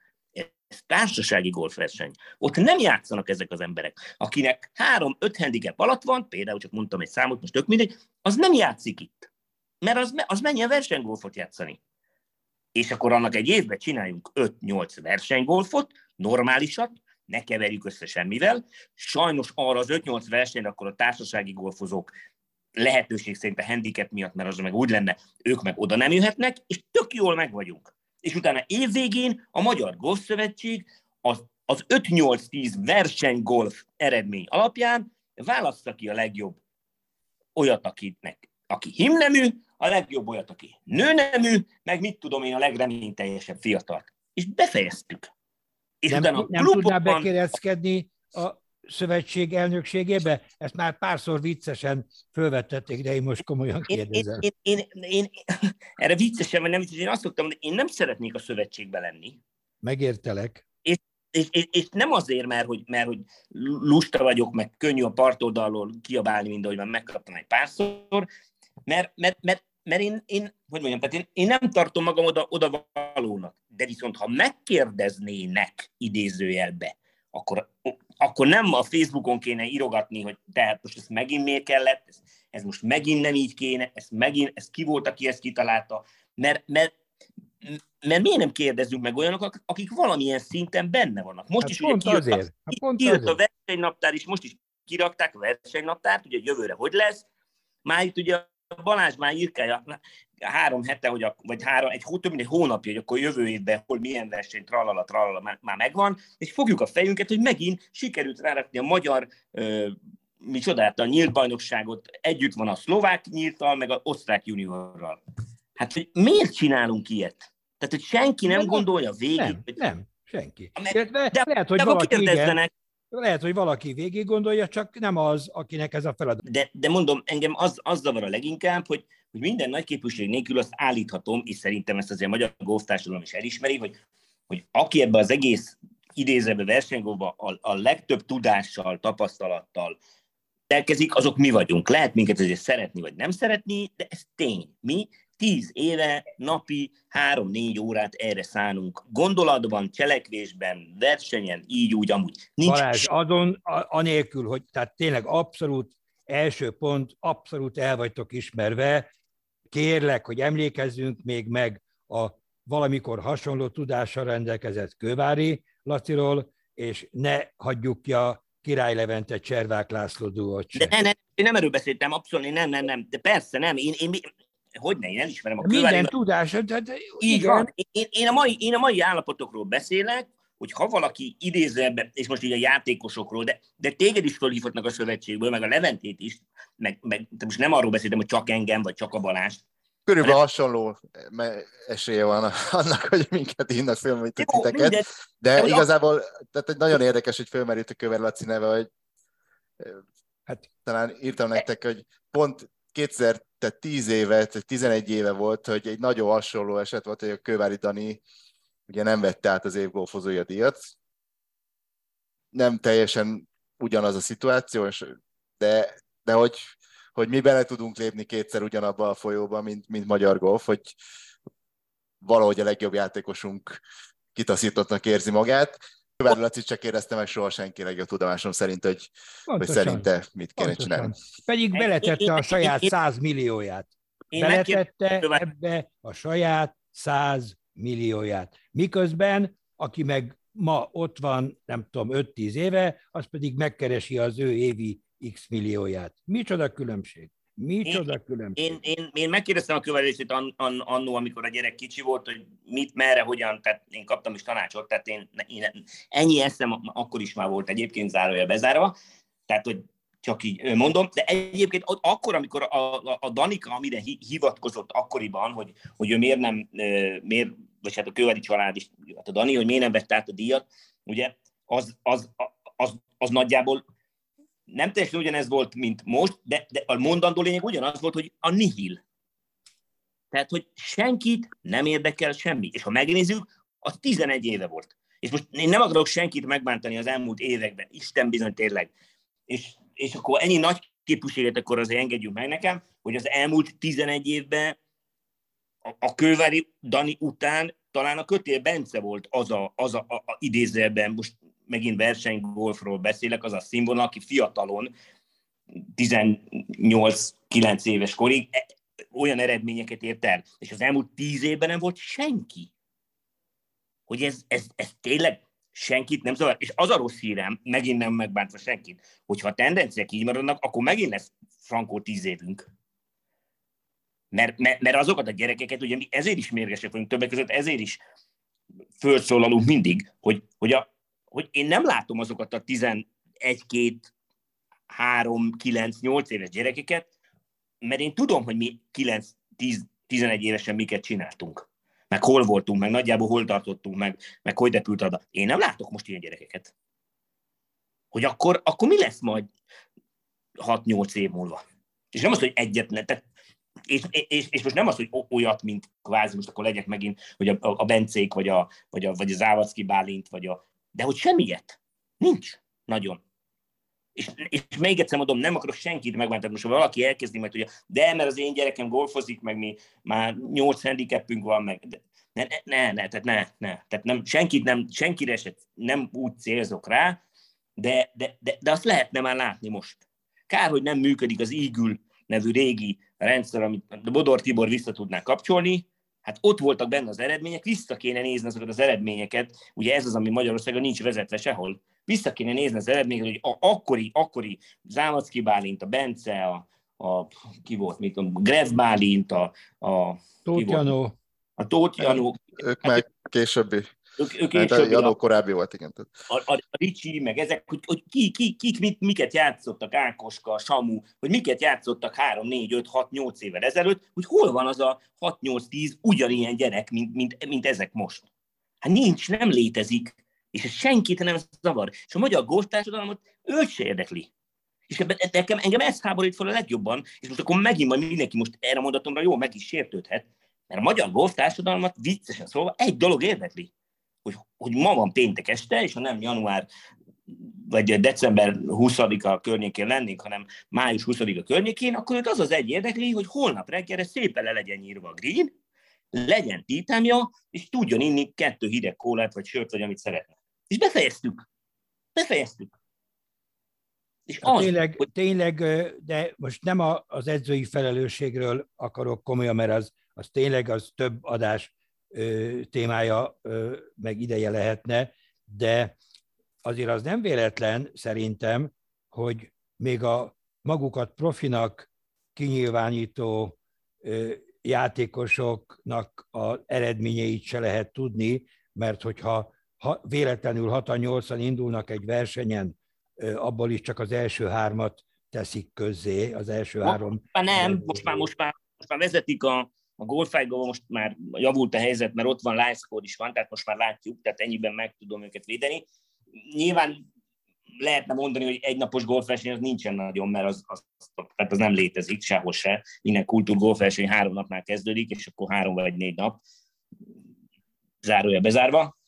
Ez társasági golfverseny. Ott nem játszanak ezek az emberek. Akinek három-öt handicap alatt van, például csak mondtam egy számot, most tök mindegy, az nem játszik itt. Mert az, az menjen versenygolfot játszani. És akkor annak egy évben csináljunk 5-8 versenygolfot, normálisat, ne keverjük össze semmivel. Sajnos arra az 5-8 versenyre akkor a társasági golfozók lehetőség szerint a handicap miatt, mert az meg úgy lenne, ők meg oda nem jöhetnek, és tök jól meg vagyunk. És utána évvégén a Magyar Golf Szövetség az, az 5-8-10 versenygolf eredmény alapján válassza ki a legjobb olyat, akinek, aki himnemű, a legjobb olyat, aki nőnemű, meg mit tudom én, a legreményteljesebb fiatalt. És befejeztük. És nem, utána nem klubokban... tudná bekérdezkedni a szövetség elnökségébe? Ezt már párszor viccesen fölvetették, de én most komolyan kérdezem. Én, én, én, én, én erre viccesen, vagy nem viccesen, én azt szoktam mondani, én nem szeretnék a szövetségbe lenni. Megértelek. És, és, és, és nem azért, mert hogy, mert hogy lusta vagyok, meg könnyű a partoldalról kiabálni, mint ahogy már megkaptam egy párszor, mert, mert, mert, mert én, én, hogy mondjam, tehát én, én nem tartom magam oda, oda valónak. De viszont, ha megkérdeznének idézőjelbe, akkor, akkor nem a Facebookon kéne írogatni, hogy tehát most ez megint miért kellett, ez, ez most megint nem így kéne, ez megint, ez ki volt, aki ezt kitalálta, mert, mert, mert miért nem kérdezzünk meg olyanok, akik valamilyen szinten benne vannak. Most hát is pont ugye kiraktak, azért. Hát pont azért. a versenynaptár is, most is kirakták a versenynaptárt, ugye jövőre hogy lesz, már itt ugye Balázs már írkálja három hete, hogy a, vagy három, egy, több mint egy hónapja, hogy akkor jövő évben hol milyen verseny, tralala, tralala már, már megvan, és fogjuk a fejünket, hogy megint sikerült rárakni a magyar ö, mi csodálta a nyílt bajnokságot, együtt van a szlovák nyíltal, meg a osztrák juniorral. Hát, hogy miért csinálunk ilyet? Tehát, hogy senki nem, nem gondolja végig. Nem, hogy... nem senki. De, de, lehet, hogy de valaki igen, lehet, hogy valaki végig gondolja, csak nem az, akinek ez a feladat. De, de mondom, engem az, az zavar a leginkább, hogy, hogy minden nagy képviség nélkül azt állíthatom, és szerintem ezt azért a magyar golftársadalom is elismeri, hogy, hogy aki ebbe az egész idézőbe versenygóba a, a legtöbb tudással, tapasztalattal elkezik, azok mi vagyunk. Lehet minket azért szeretni, vagy nem szeretni, de ez tény. Mi tíz éve napi három-négy órát erre szánunk. Gondolatban, cselekvésben, versenyen, így úgy, amúgy. Nincs Balázs, adon, anélkül, hogy tehát tényleg abszolút első pont, abszolút el vagytok ismerve, kérlek, hogy emlékezzünk még meg a valamikor hasonló tudással rendelkezett Kővári Laciról, és ne hagyjuk ki a Király Levente Cservák László duót De ne, ne, én nem erről beszéltem, abszolút nem, nem, nem, de persze nem, én, én, hogy ne, én elismerem a Minden Minden tudás. De, de, így van. Én, én, a mai, én a mai állapotokról beszélek, hogy ha valaki idézőben, és most így a játékosokról, de, de téged is fölhívhatnak a szövetségből, meg a Leventét is, meg, meg most nem arról beszéltem, hogy csak engem, vagy csak a Balást. Körülbelül hanem... hasonló esélye van annak, hogy minket hívnak föl, titeket. De, de igazából tehát egy nagyon érdekes, hogy fölmerült a Köver Laci neve, hogy hát talán írtam nektek, hogy pont 2000 tehát 10 éve, tehát 11 éve volt, hogy egy nagyon hasonló eset volt, hogy a Kővári Dani ugye nem vette át az év golfozója díjat. Nem teljesen ugyanaz a szituáció, de, de hogy, hogy mi bele tudunk lépni kétszer ugyanabba a folyóba, mint, mint magyar golf, hogy valahogy a legjobb játékosunk kitaszítottnak érzi magát. Kövári Laci csak érezte meg soha senki legjobb tudomásom szerint, hogy, hogy szerinte mit kéne Pontosan. csinálni. Pedig beletette a saját 100 millióját. Beletette ebbe a saját 100 millióját. Miközben, aki meg ma ott van, nem tudom, 5-10 éve, az pedig megkeresi az ő évi x millióját. Micsoda különbség? Micsoda én, különbség? Én, én, én megkérdeztem a követését an, an, annó, amikor a gyerek kicsi volt, hogy mit, merre, hogyan, tehát én kaptam is tanácsot, tehát én, én ennyi eszem akkor is már volt egyébként zárója bezárva, tehát hogy csak így mondom, de egyébként akkor, amikor a, a, a Danika, amire hivatkozott akkoriban, hogy, hogy ő miért nem, miért, vagy hát a Köveri család is, hát a Dani, hogy miért nem vett át a díjat, ugye, az, az, az, az, az nagyjából nem teljesen ugyanez volt, mint most, de, de a mondandó lényeg ugyanaz volt, hogy a nihil. Tehát, hogy senkit nem érdekel semmi. És ha megnézzük, az 11 éve volt. És most én nem akarok senkit megbántani az elmúlt években, Isten bizony tényleg. És, és akkor ennyi nagy képviséget akkor azért engedjük meg nekem, hogy az elmúlt 11 évben a, Kővári Dani után talán a Kötél Bence volt az a, az a, a, a idézőben, most megint versenygolfról beszélek, az a színvonal, aki fiatalon, 18-9 éves korig e, olyan eredményeket ért el. És az elmúlt 10 évben nem volt senki. Hogy ez, ez, ez tényleg senkit nem zavar. És az a rossz hírem, megint nem megbántva senkit, hogyha a tendenciák így maradnak, akkor megint lesz frankó 10 évünk. Mert, mert, mert azokat a gyerekeket, ugye mi ezért is mérgesek vagyunk, többek között ezért is fölszólalunk mindig, hogy, hogy, a, hogy én nem látom azokat a 11, 2, 3, 9, 8 éves gyerekeket, mert én tudom, hogy mi 9, 10, 11 évesen miket csináltunk. Meg hol voltunk, meg nagyjából hol tartottunk, meg, meg hogy depült a Én nem látok most ilyen gyerekeket. Hogy akkor, akkor mi lesz majd 6-8 év múlva? És nem az, hogy egyetlen, tehát és, és, és, most nem az, hogy olyat, mint kvázi, most akkor legyek megint, hogy a, a Bencék, vagy, a, vagy, a, vagy az Závacki Bálint, vagy a, de hogy semmiet. Nincs. Nagyon. És, és még egyszer mondom, nem akarok senkit megváltani, most ha valaki elkezdi majd, hogy de mert az én gyerekem golfozik, meg mi már nyolc handicapünk van, meg de, ne, ne, ne, tehát ne, ne, tehát nem, senkit nem, senkire se, nem úgy célzok rá, de, de, de, de azt lehetne már látni most. Kár, hogy nem működik az ígül nevű régi rendszer, amit Bodor Tibor vissza tudná kapcsolni, hát ott voltak benne az eredmények, vissza kéne nézni azokat az eredményeket, ugye ez az, ami Magyarországon nincs vezetve sehol, vissza kéne nézni az eredményeket, hogy a akkori, akkori Zámacki Bálint, a Bence, a, a ki volt, mit tudom, Grev Bálint, a, a Tóth Janó. A Tóth Janó. Ők hát, meg későbbi ők, ők hát a Janó korábbi volt, igen. A, a, a Ricsi, meg ezek, hogy, hogy ki, ki, kik mit, miket játszottak, Ákoska, Samu, hogy miket játszottak 3, 4, 5, 6, 8 évvel ezelőtt, hogy hol van az a 6, 8, 10 ugyanilyen gyerek, mint, mint, mint ezek most. Hát nincs, nem létezik. És ez senkit nem zavar. És a magyar golftársadalmat őt se érdekli. És ebben, nekem, engem ez háborít fel a legjobban, és most akkor megint majd mindenki most erre a mondatomra jól meg is sértődhet, mert a magyar golftársadalmat viccesen szólva egy dolog érdekli, hogy, hogy ma van péntek este, és ha nem január vagy december 20-a környékén lennénk, hanem május 20-a környékén, akkor őt az az egy érdekli, hogy holnap reggelre szépen le legyen írva a green, legyen títámja, és tudjon inni kettő hideg kólát, vagy sört, vagy amit szeretne. És befejeztük. Befejeztük. És az, tényleg, hogy... tényleg, de most nem az edzői felelősségről akarok komolyan, mert az, az tényleg az több adás témája, meg ideje lehetne, de azért az nem véletlen szerintem, hogy még a magukat profinak kinyilvánító játékosoknak az eredményeit se lehet tudni, mert hogyha ha véletlenül 6-8-an indulnak egy versenyen, abból is csak az első hármat teszik közzé, az első most három. Már nem, most már, most már, most már vezetik a, a golfájgóban most már javult a helyzet, mert ott van live is van, tehát most már látjuk, tehát ennyiben meg tudom őket védeni. Nyilván lehetne mondani, hogy egy napos golfverseny az nincsen nagyon, mert az, az, tehát az nem létezik sehol se. Minden kultúr golfverseny három napnál kezdődik, és akkor három vagy négy nap zárója bezárva.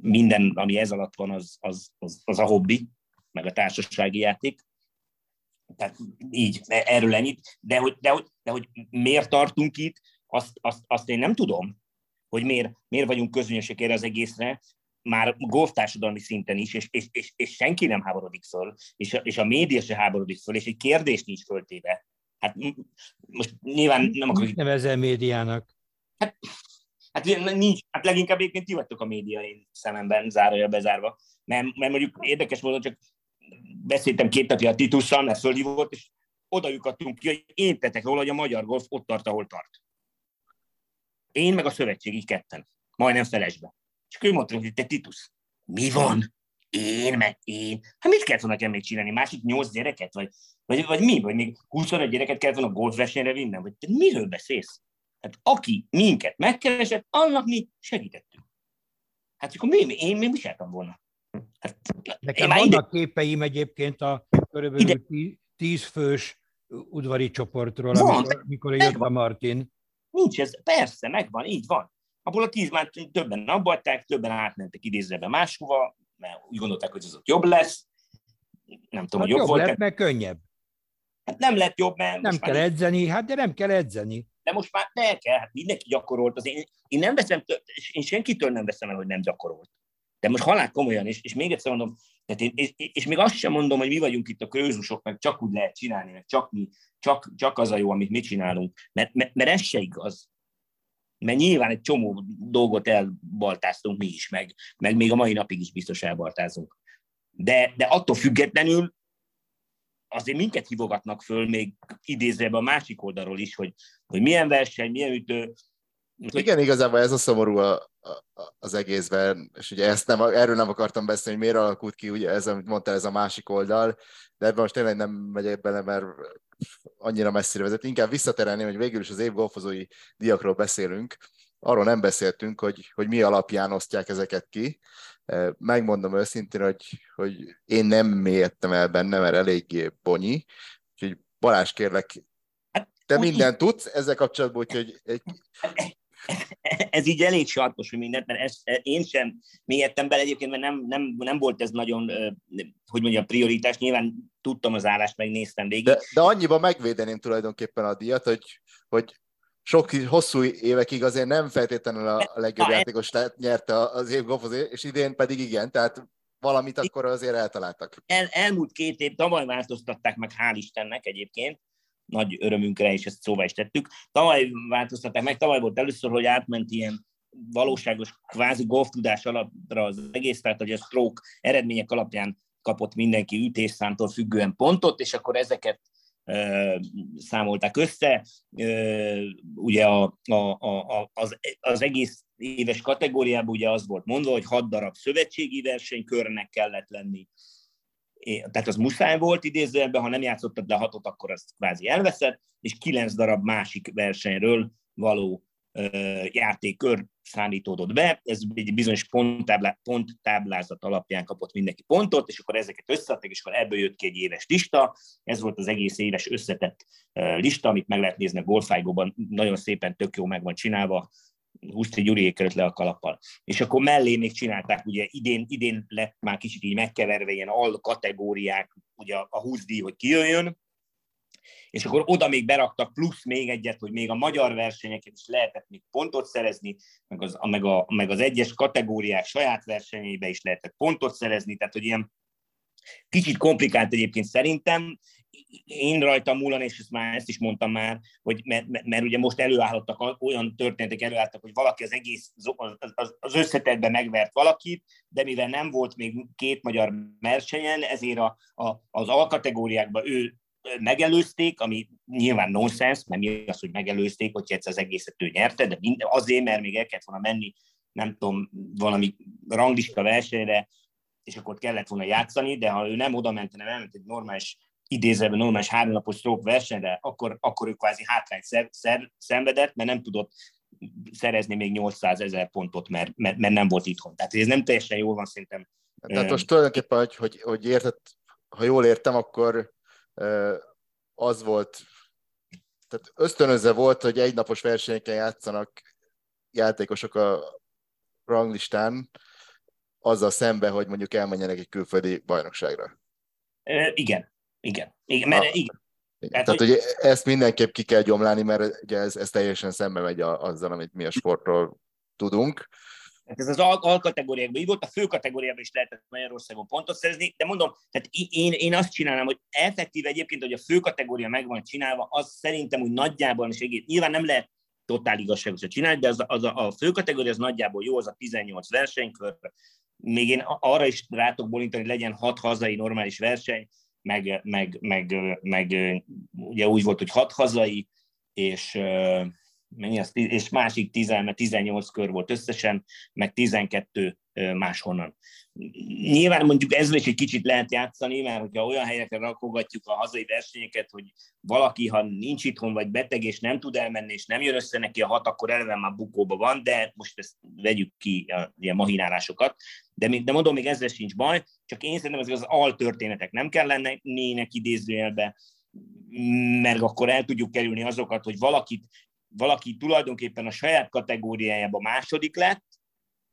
Minden, ami ez alatt van, az, az, az, az a hobbi, meg a társasági játék. Tehát így, erről ennyit. De hogy, de, hogy, de hogy miért tartunk itt, azt, azt, azt én nem tudom, hogy miért, miért vagyunk közönösek erre az egészre, már golftársadalmi szinten is, és, és, és, és senki nem háborodik föl, és a, és a média se háborodik föl, és egy kérdés nincs föltéve. Hát most nyilván nem akarok... Mit nevezel médiának? Hát, hát nincs, hát leginkább egyébként ti vagytok a média én szememben, zárója bezárva. Mert, mert mondjuk érdekes volt, csak beszéltem két napja a Titusszal, mert fölhívott, és oda lyukadtunk ki, hogy én tettek róla, hogy a magyar golf ott tart, ahol tart. Én meg a szövetség, így ketten. Majdnem felesbe. És ő mondta, hogy te Titus, mi van? Én, meg én. Hát mit kellett volna nekem még csinálni? Másik nyolc gyereket? Vagy, vagy, vagy mi? Vagy még 25 gyereket kellett volna golfversenyre vinnem? Vagy te miről beszélsz? Hát aki minket megkeresett, annak mi segítettünk. Hát akkor mi, én még csináltam volna? Hát, Nekem vannak ide... képeim egyébként a körülbelül ide... tíz fős udvari csoportról, van, amikor, mikor jött a Martin. Nincs ez, persze, megvan, így van. Abból a tíz már többen abbaadták, többen átmentek idézőbe máshova, mert úgy gondolták, hogy az ott jobb lesz. Nem tudom, hát hogy jobb, jobb volt. Lett, mert könnyebb. Hát nem lett jobb, mert Nem kell így... edzeni, hát de nem kell edzeni. de most már ne kell, hát mindenki gyakorolt. Az én, én nem veszem, én senkitől nem veszem el, hogy nem gyakorolt. De most halál komolyan, és, és még egyszer mondom, tehát én, és, és, még azt sem mondom, hogy mi vagyunk itt a krőzusok, meg csak úgy lehet csinálni, meg csak, mi, csak, csak az a jó, amit mi csinálunk, mert, mert, mert ez se igaz. Mert nyilván egy csomó dolgot elbaltáztunk mi is, meg, meg még a mai napig is biztos elbaltázunk. De, de attól függetlenül azért minket hívogatnak föl még idézve a másik oldalról is, hogy, hogy milyen verseny, milyen ütő. Igen, igazából ez a szomorú a, a, az egészben, és ugye ezt nem, erről nem akartam beszélni, hogy miért alakult ki, ugye ez, amit mondtál, ez a másik oldal, de ebben most tényleg nem megyek bele, mert annyira messzire vezet. Inkább visszaterelni, hogy végül is az év golfozói diakról beszélünk, arról nem beszéltünk, hogy, hogy mi alapján osztják ezeket ki. Megmondom őszintén, hogy, hogy én nem mélyedtem el benne, mert eléggé bonyi. Úgyhogy Balázs, kérlek, hát, te mindent tudsz ezzel kapcsolatban, úgyhogy egy... ez így elég sarkos, hogy mindent, mert ezt én sem mélyedtem bele egyébként, mert nem, nem, nem volt ez nagyon, hogy mondjam, prioritás. Nyilván tudtam az állást, megnéztem végig. De, de annyiban megvédeném tulajdonképpen a díjat, hogy, hogy sok hosszú évekig azért nem feltétlenül a legjobb játékos nyerte az év golfozó, és idén pedig igen, tehát valamit akkor azért eltaláltak. El, elmúlt két év, tavaly változtatták meg, hál' Istennek egyébként, nagy örömünkre, és ezt szóvá is tettük. Tavaly változtatták meg, tavaly volt először, hogy átment ilyen valóságos kvázi golf tudás alapra az egész, tehát hogy a stroke eredmények alapján kapott mindenki ütésszámtól függően pontot, és akkor ezeket számolták össze. Ugye a, a, a, az, az egész éves kategóriában ugye az volt mondva, hogy hat darab szövetségi versenykörnek kellett lenni, tehát az muszáj volt idézőjelben, ha nem játszottad le hatot, akkor azt kvázi elveszett, és kilenc darab másik versenyről való játékkör szállítódott be, ez egy bizonyos ponttáblá, ponttáblázat alapján kapott mindenki pontot, és akkor ezeket összeadták, és akkor ebből jött ki egy éves lista, ez volt az egész éves összetett lista, amit meg lehet nézni a Golfájgóban, nagyon szépen tök jó meg van csinálva, Huszti Gyuri le a kalappal. És akkor mellé még csinálták, ugye idén, idén lett már kicsit így megkeverve ilyen al kategóriák, ugye a 20 díj, hogy kijöjjön, és akkor oda még beraktak plusz még egyet, hogy még a magyar versenyeket is lehetett még pontot szerezni, meg az, meg, a, meg az egyes kategóriák saját versenyeibe is lehetett pontot szerezni, tehát hogy ilyen kicsit komplikált egyébként szerintem, én rajtam múlan, és ezt már ezt is mondtam már, hogy mert, mert, mert ugye most előállhattak, olyan történetek előálltak, hogy valaki az egész, az, az, az összetetben megvert valakit, de mivel nem volt még két magyar versenyen, ezért a, a, az alkategóriákban ő megelőzték, ami nyilván nonsens, mert mi az, hogy megelőzték, hogy egyszer az egészet ő nyerte, de azért, mert még el kellett volna menni, nem tudom, valami ranglista versenyre, és akkor kellett volna játszani, de ha ő nem oda ment, hanem elment egy normális idézőben normális háromnapos stroke versenyre, akkor, akkor ő kvázi hátrányt szer, szer, szenvedett, mert nem tudott szerezni még 800 ezer pontot, mert, mert, mert, nem volt itthon. Tehát ez nem teljesen jól van szerintem. Tehát most tulajdonképpen, hogy, hogy, hogy érted, ha jól értem, akkor az volt, tehát ösztönözze volt, hogy egynapos versenyeken játszanak játékosok a ranglistán, azzal szembe, hogy mondjuk elmenjenek egy külföldi bajnokságra. Igen, igen. igen, mert, igen. igen. Tehát, hogy... hogy ezt mindenképp ki kell gyomlálni, mert ugye ez, ez teljesen szembe megy a, azzal, amit mi a sportról tudunk. Hát ez az al- alkategóriákban így volt, a fő kategóriában is lehetett Magyarországon pontot szerezni, de mondom, tehát én, én azt csinálom, hogy effektív egyébként, hogy a fő kategória meg van csinálva, az szerintem úgy nagyjából is egész, nyilván nem lehet totál igazságosan csinálni, de az, az a, a fő kategória az nagyjából jó, az a 18 versenykör, még én arra is rátok bolintani, hogy legyen hat hazai normális verseny, meg, meg, meg, meg ugye úgy volt, hogy hat hazai, és mennyi az, és másik 10, mert 18 kör volt összesen, meg 12 máshonnan. Nyilván mondjuk ezzel is egy kicsit lehet játszani, mert hogyha olyan helyekre rakogatjuk a hazai versenyeket, hogy valaki, ha nincs itthon, vagy beteg, és nem tud elmenni, és nem jön össze neki a hat, akkor eleve már bukóba van, de most ezt vegyük ki a ilyen mahinálásokat. De, de mondom, még ezzel sincs baj, csak én szerintem ezek az altörténetek nem kell lennének idézőjelbe, mert akkor el tudjuk kerülni azokat, hogy valakit valaki tulajdonképpen a saját kategóriájában második lett,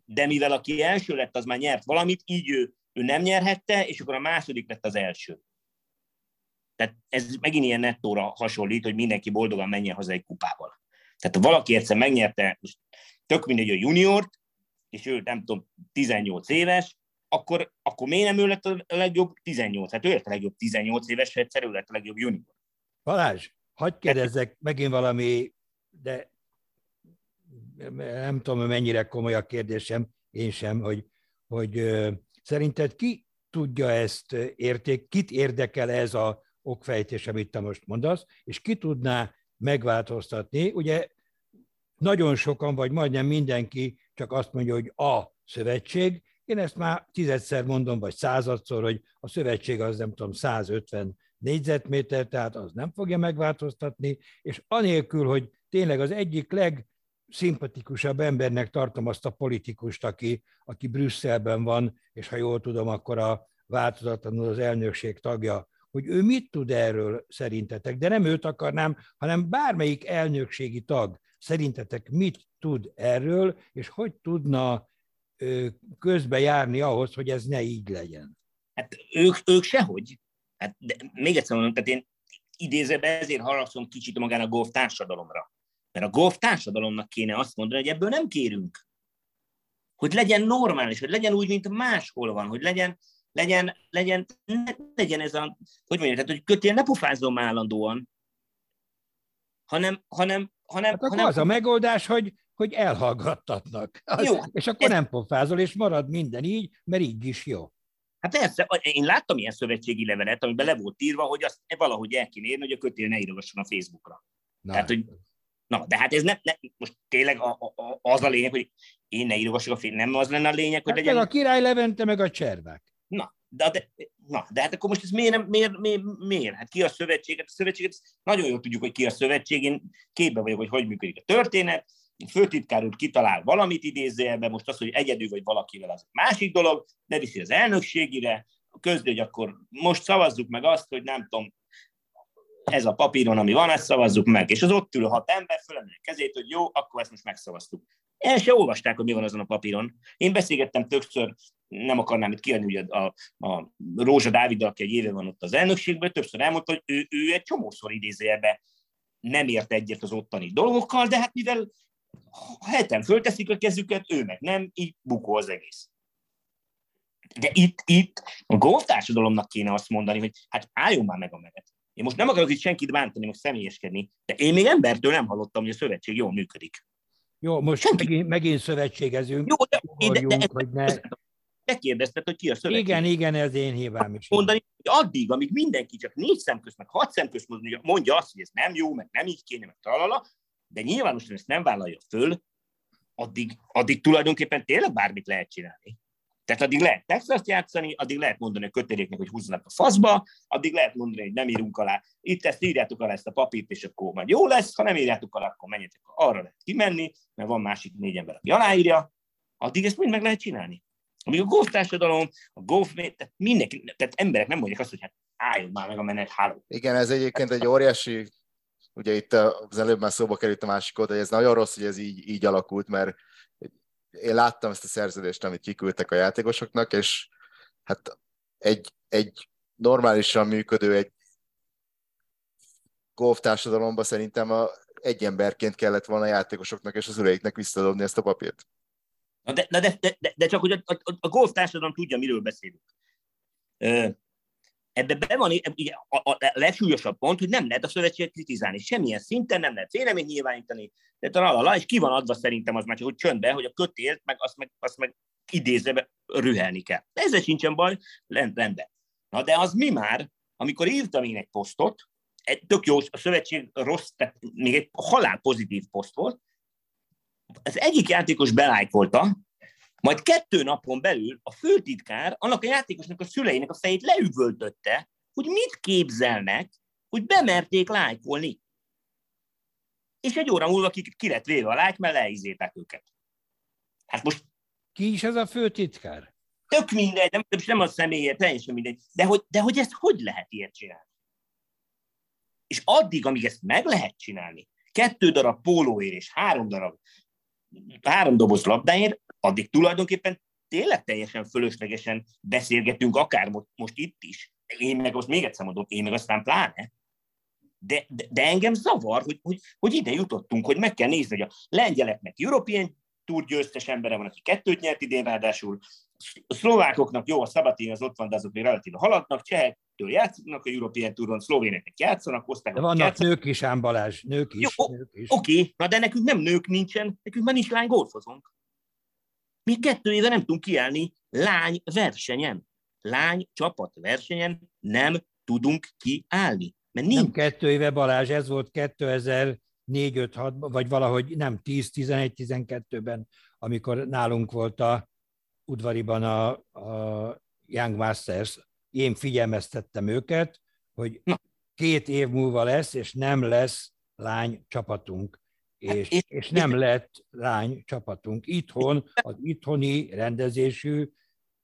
de mivel aki első lett, az már nyert valamit, így ő, ő nem nyerhette, és akkor a második lett az első. Tehát ez megint ilyen nettóra hasonlít, hogy mindenki boldogan menjen haza egy kupával. Tehát ha valaki egyszer megnyerte, most tök mindegy a juniort, és ő nem tudom, 18 éves, akkor, akkor miért nem ő lett a legjobb 18? Hát ő lett a legjobb 18 éves, egyszer ő lett a legjobb junior. Balázs, hagyd kérdezzek megint valami, de nem tudom, mennyire komoly a kérdésem, én sem, hogy, hogy szerinted ki tudja ezt érték, kit érdekel ez a okfejtés, amit te most mondasz, és ki tudná megváltoztatni. Ugye nagyon sokan, vagy majdnem mindenki csak azt mondja, hogy a szövetség. Én ezt már tizedszer mondom, vagy századszor, hogy a szövetség az nem tudom, 150 négyzetméter, tehát az nem fogja megváltoztatni, és anélkül, hogy tényleg az egyik legszimpatikusabb embernek tartom azt a politikust, aki, aki Brüsszelben van, és ha jól tudom, akkor a változatlanul az elnökség tagja, hogy ő mit tud erről szerintetek, de nem őt akarnám, hanem bármelyik elnökségi tag szerintetek mit tud erről, és hogy tudna közbe járni ahhoz, hogy ez ne így legyen? Hát ők, ők sehogy. Hát de még egyszer mondom, tehát én idézőben ezért haragszom kicsit magán a golf társadalomra. Mert a golf társadalomnak kéne azt mondani, hogy ebből nem kérünk. Hogy legyen normális, hogy legyen úgy, mint máshol van, hogy legyen, legyen, legyen, ne, legyen ez a, hogy mondjam, tehát, hogy kötél ne pofázzon állandóan, hanem, hanem, hanem, hát akkor hanem az a megoldás, hogy, hogy elhallgattatnak. Az, jó, és akkor ez... nem pofázol, és marad minden így, mert így is jó. Hát persze, én láttam ilyen szövetségi levelet, amiben le volt írva, hogy azt valahogy el kéne írni, hogy a kötél ne írogasson a Facebookra. Na. Tehát, hogy, na, de hát ez nem, ne, most tényleg a, a, az a lényeg, hogy én ne írogassak a film, nem az lenne a lényeg, hogy hát legyen... Meg a király Levente, meg a cservák. Na, de, de, na, de hát akkor most ez miért, miért, miért, miért? Hát ki a szövetség? Hát a szövetséget, nagyon jól tudjuk, hogy ki a szövetség, én képbe vagyok, hogy hogy működik a történet, főtitkár úr kitalál valamit idézőjelben, most az, hogy egyedül vagy valakivel, az másik dolog, de viszi az elnökségire, közli, hogy akkor most szavazzuk meg azt, hogy nem tudom, ez a papíron, ami van, ezt szavazzuk meg. És az ott ülő hat ember fölemeli kezét, hogy jó, akkor ezt most megszavaztuk. El se olvasták, hogy mi van azon a papíron. Én beszélgettem többször, nem akarnám itt kiadni, ugye a, a Rózsa Dávid, aki egy éve van ott az elnökségben, többször elmondta, hogy ő, ő egy csomószor idézőjelbe nem ért egyet az ottani dolgokkal, de hát mivel heten fölteszik a kezüket, ő meg nem, így bukó az egész. De itt, itt a golf társadalomnak kéne azt mondani, hogy hát álljon már meg a menet. Én most nem akarok itt senkit bántani, meg személyeskedni, de én még embertől nem hallottam, hogy a szövetség jól működik. Jó, most megint, megint szövetségezünk. Jó, de, ugorjunk, de, de, hogy ne... Hogy ki a szövetség. Igen, igen, ez én hibám is. Mondani, hogy addig, amíg mindenki csak négy szem közt, meg hat szem közt mondja azt, hogy ez nem jó, meg nem így kéne, meg talala, de nyilvánosan ezt nem vállalja föl, addig, addig tulajdonképpen tényleg bármit lehet csinálni. Tehát addig lehet texas játszani, addig lehet mondani a köteléknek, hogy húzzanak a faszba, addig lehet mondani, hogy nem írunk alá. Itt ezt írjátok alá ezt a papírt, és akkor majd jó lesz, ha nem írjátok alá, akkor menjetek arra lehet kimenni, mert van másik négy ember, aki aláírja, addig ezt mind meg lehet csinálni. Amíg a golf társadalom, a golf, tehát mindenki, tehát emberek nem mondják azt, hogy hát álljon már meg a menet, háló. Igen, ez egyébként egy óriási, ugye itt az előbb már szóba került a másik oldal, hogy ez nagyon rossz, hogy ez így, így alakult, mert én láttam ezt a szerződést, amit kiküldtek a játékosoknak, és hát egy, egy normálisan működő, egy golf társadalomban szerintem a, egy emberként kellett volna a játékosoknak és az üleiknek visszadobni ezt a papírt. Na de, de, de, de, de csak hogy a, a, a golf társadalom tudja, miről beszélünk ebbe be van ugye, a, a, legsúlyosabb pont, hogy nem lehet a szövetséget kritizálni. Semmilyen szinten nem lehet véleményt nyilvánítani, de talán és ki van adva szerintem az már csak, hogy csöndbe, hogy a kötélt, meg azt meg, azt meg idézve rühelni kell. De ezzel sincsen baj, rendben. Na de az mi már, amikor írtam én egy posztot, egy tök jó, a szövetség rossz, tehát még egy halál pozitív poszt volt, az egyik játékos belájkolta, majd kettő napon belül a főtitkár annak a játékosnak a szüleinek a fejét leüvöltötte, hogy mit képzelnek, hogy bemerték lájkolni. És egy óra múlva ki, ki lett véve a lájk, mert leizétek őket. Hát most... Ki is ez a főtitkár? Tök mindegy, nem, nem a személye, teljesen mindegy. De hogy, de hogy ezt hogy lehet ilyet csinálni? És addig, amíg ezt meg lehet csinálni, kettő darab pólóér és három darab három doboz labdáért, addig tulajdonképpen tényleg teljesen fölöslegesen beszélgetünk, akár most, itt is. Én meg most még egyszer mondom, én meg aztán pláne. De, de, de engem zavar, hogy, hogy, hogy ide jutottunk, hogy meg kell nézni, hogy a lengyeleknek European Tour győztes embere van, aki kettőt nyert idén ráadásul, a szlovákoknak jó, a Szabatin az ott van, de azok még relatíve haladnak, csehektől játszanak a European Touron, szlovéneknek játszanak, osztályok. De vannak játszanak. nők is, ám Balázs, nők is. Jó, nők is. Oké, okay, na de nekünk nem nők nincsen, nekünk már nincs lány golfozunk. Mi kettő éve nem tudunk kiállni lány versenyen. Lány csapat versenyen nem tudunk kiállni. Mert nincs. Nem kettő éve Balázs, ez volt 2004 5 6 vagy valahogy nem 10, 11, 12-ben, amikor nálunk volt a udvariban a, a Young Masters. Én figyelmeztettem őket, hogy két év múlva lesz, és nem lesz lány csapatunk. Hát és, és, és nem lett lány csapatunk itthon, az itthoni rendezésű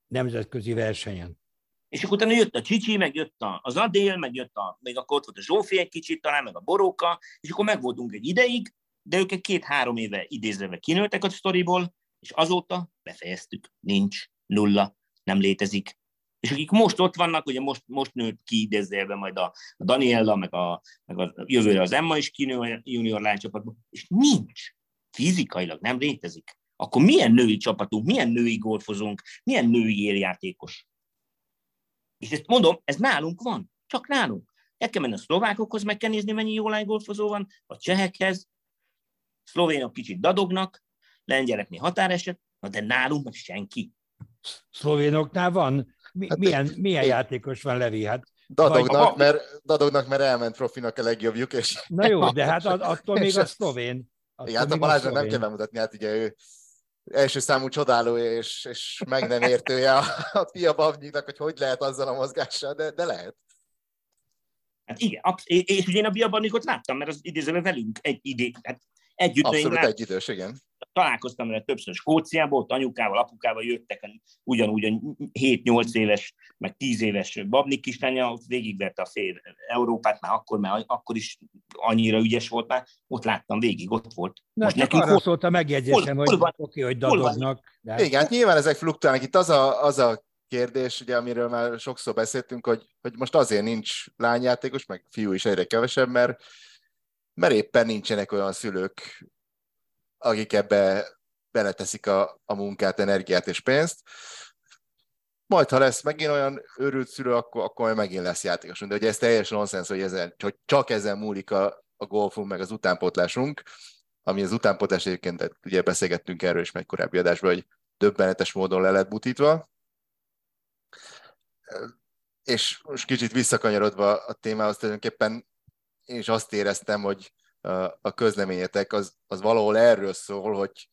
nemzetközi versenyen. És akkor utána jött a Csicsi, meg jött az Adél, meg jött a, még akkor ott volt a Zsófi egy kicsit talán, meg a Boróka, és akkor megvoltunk egy ideig, de ők egy két-három éve idézve kinőttek a sztoriból, és azóta befejeztük. Nincs, nulla, nem létezik. És akik most ott vannak, ugye most, most nőtt ki idézőjelben majd a, a Daniella, meg a, meg a jövőre az Emma is kinő a junior lánycsapatban, és nincs. Fizikailag nem létezik. Akkor milyen női csapatunk, milyen női golfozunk, milyen női éljátékos? És ezt mondom, ez nálunk van, csak nálunk. El kell menni a szlovákokhoz, meg kell nézni, mennyi jó golfozó van, a csehekhez, szlovénok kicsit dadognak, lengyeleknél határeset, na de nálunk meg senki. Szlovénoknál van? Mi, hát milyen, milyen játékos van, Levi? Hát Dadognak, mert, dadognak, mert elment profinak a legjobbjuk. És... Na jó, de hát attól még a szlovén. Igen, hát a Balázsnak nem kell bemutatni, hát ugye ő első számú csodálója és, és meg nem értője a, a Pia Bavnyiknak, hogy hogy lehet azzal a mozgással, de, de lehet. Hát igen, és ugye én a Pia Bavnyikot láttam, mert az idézőben velünk egy idő, hát együtt. Abszolút egy idős, igen találkoztam vele többször Skóciában, ott anyukával, apukával jöttek, ugyanúgy a 7-8 éves, meg 10 éves babnik kislánya, ott végigverte a fél Európát, már akkor, már akkor is annyira ügyes volt már, ott láttam végig, ott volt. Na, Most nekünk arra hol, szólt a megjegyzésem, hol, hogy oké, okay, hogy dadognak. De... Igen, hát nyilván ezek fluktuálnak. Itt az a, az a kérdés, ugye, amiről már sokszor beszéltünk, hogy, hogy most azért nincs lányjátékos, meg fiú is egyre kevesebb, mert, mert éppen nincsenek olyan szülők, akik ebbe beleteszik a, a munkát, energiát és pénzt. Majd, ha lesz megint olyan őrült szülő, akkor, akkor megint lesz játékos. De ugye ez teljesen nonsens, hogy, ezen, hogy csak ezen múlik a, a golfunk, meg az utánpótlásunk, ami az utánpótlás egyébként, ugye beszélgettünk erről is meg korábbi adásban, hogy döbbenetes módon le lett butítva. És most kicsit visszakanyarodva a témához, tulajdonképpen én is azt éreztem, hogy a közleményetek, az, az valahol erről szól, hogy,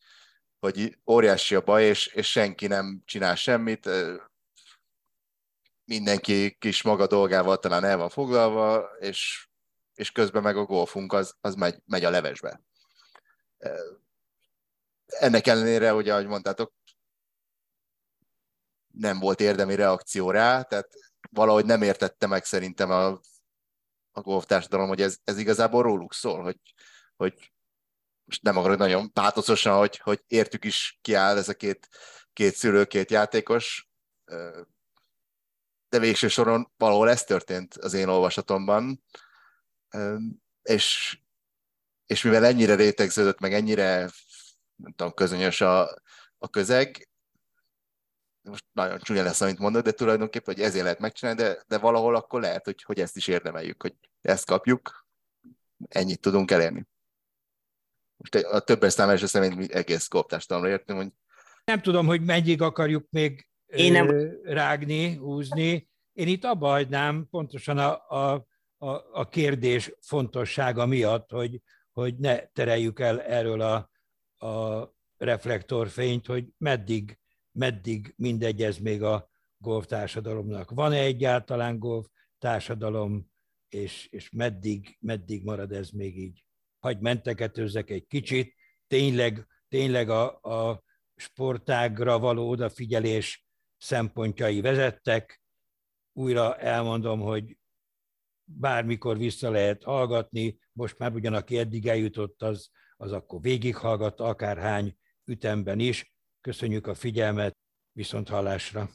hogy óriási a baj, és, és senki nem csinál semmit, mindenki kis maga dolgával talán el van foglalva, és, és közben meg a golfunk az, az megy, megy a levesbe. Ennek ellenére, ugye, ahogy mondtátok, nem volt érdemi reakció rá, tehát valahogy nem értette meg szerintem a a golf társadalom, hogy ez, ez igazából róluk szól, hogy, hogy most nem akarok nagyon pátoszosan, hogy, hogy értük is kiáll ez a két, két szülő, két játékos, de végső soron valahol ez történt az én olvasatomban, és, és mivel ennyire rétegződött, meg ennyire nem tudom, közönyös a, a közeg, most nagyon csúnya lesz, amit mondod, de tulajdonképpen, hogy ezért lehet megcsinálni, de, de valahol akkor lehet, hogy, hogy ezt is érdemeljük, hogy ezt kapjuk, ennyit tudunk elérni. Most a többes számás szerint mi egész koptástalomra értünk, hogy nem tudom, hogy mennyig akarjuk még Én nem... rágni, húzni. Én itt abba hagynám pontosan a, a, a, a kérdés fontossága miatt, hogy, hogy ne tereljük el erről a, a reflektorfényt, hogy meddig meddig mindegy ez még a golf társadalomnak. Van-e egyáltalán golf társadalom, és, és meddig, meddig marad ez még így? Hagy menteketőzzek egy kicsit, tényleg, tényleg a, a sportágra való odafigyelés szempontjai vezettek. Újra elmondom, hogy bármikor vissza lehet hallgatni, most már ugyan aki eddig eljutott, az, az akkor végighallgat, akárhány ütemben is, Köszönjük a figyelmet, viszont hallásra!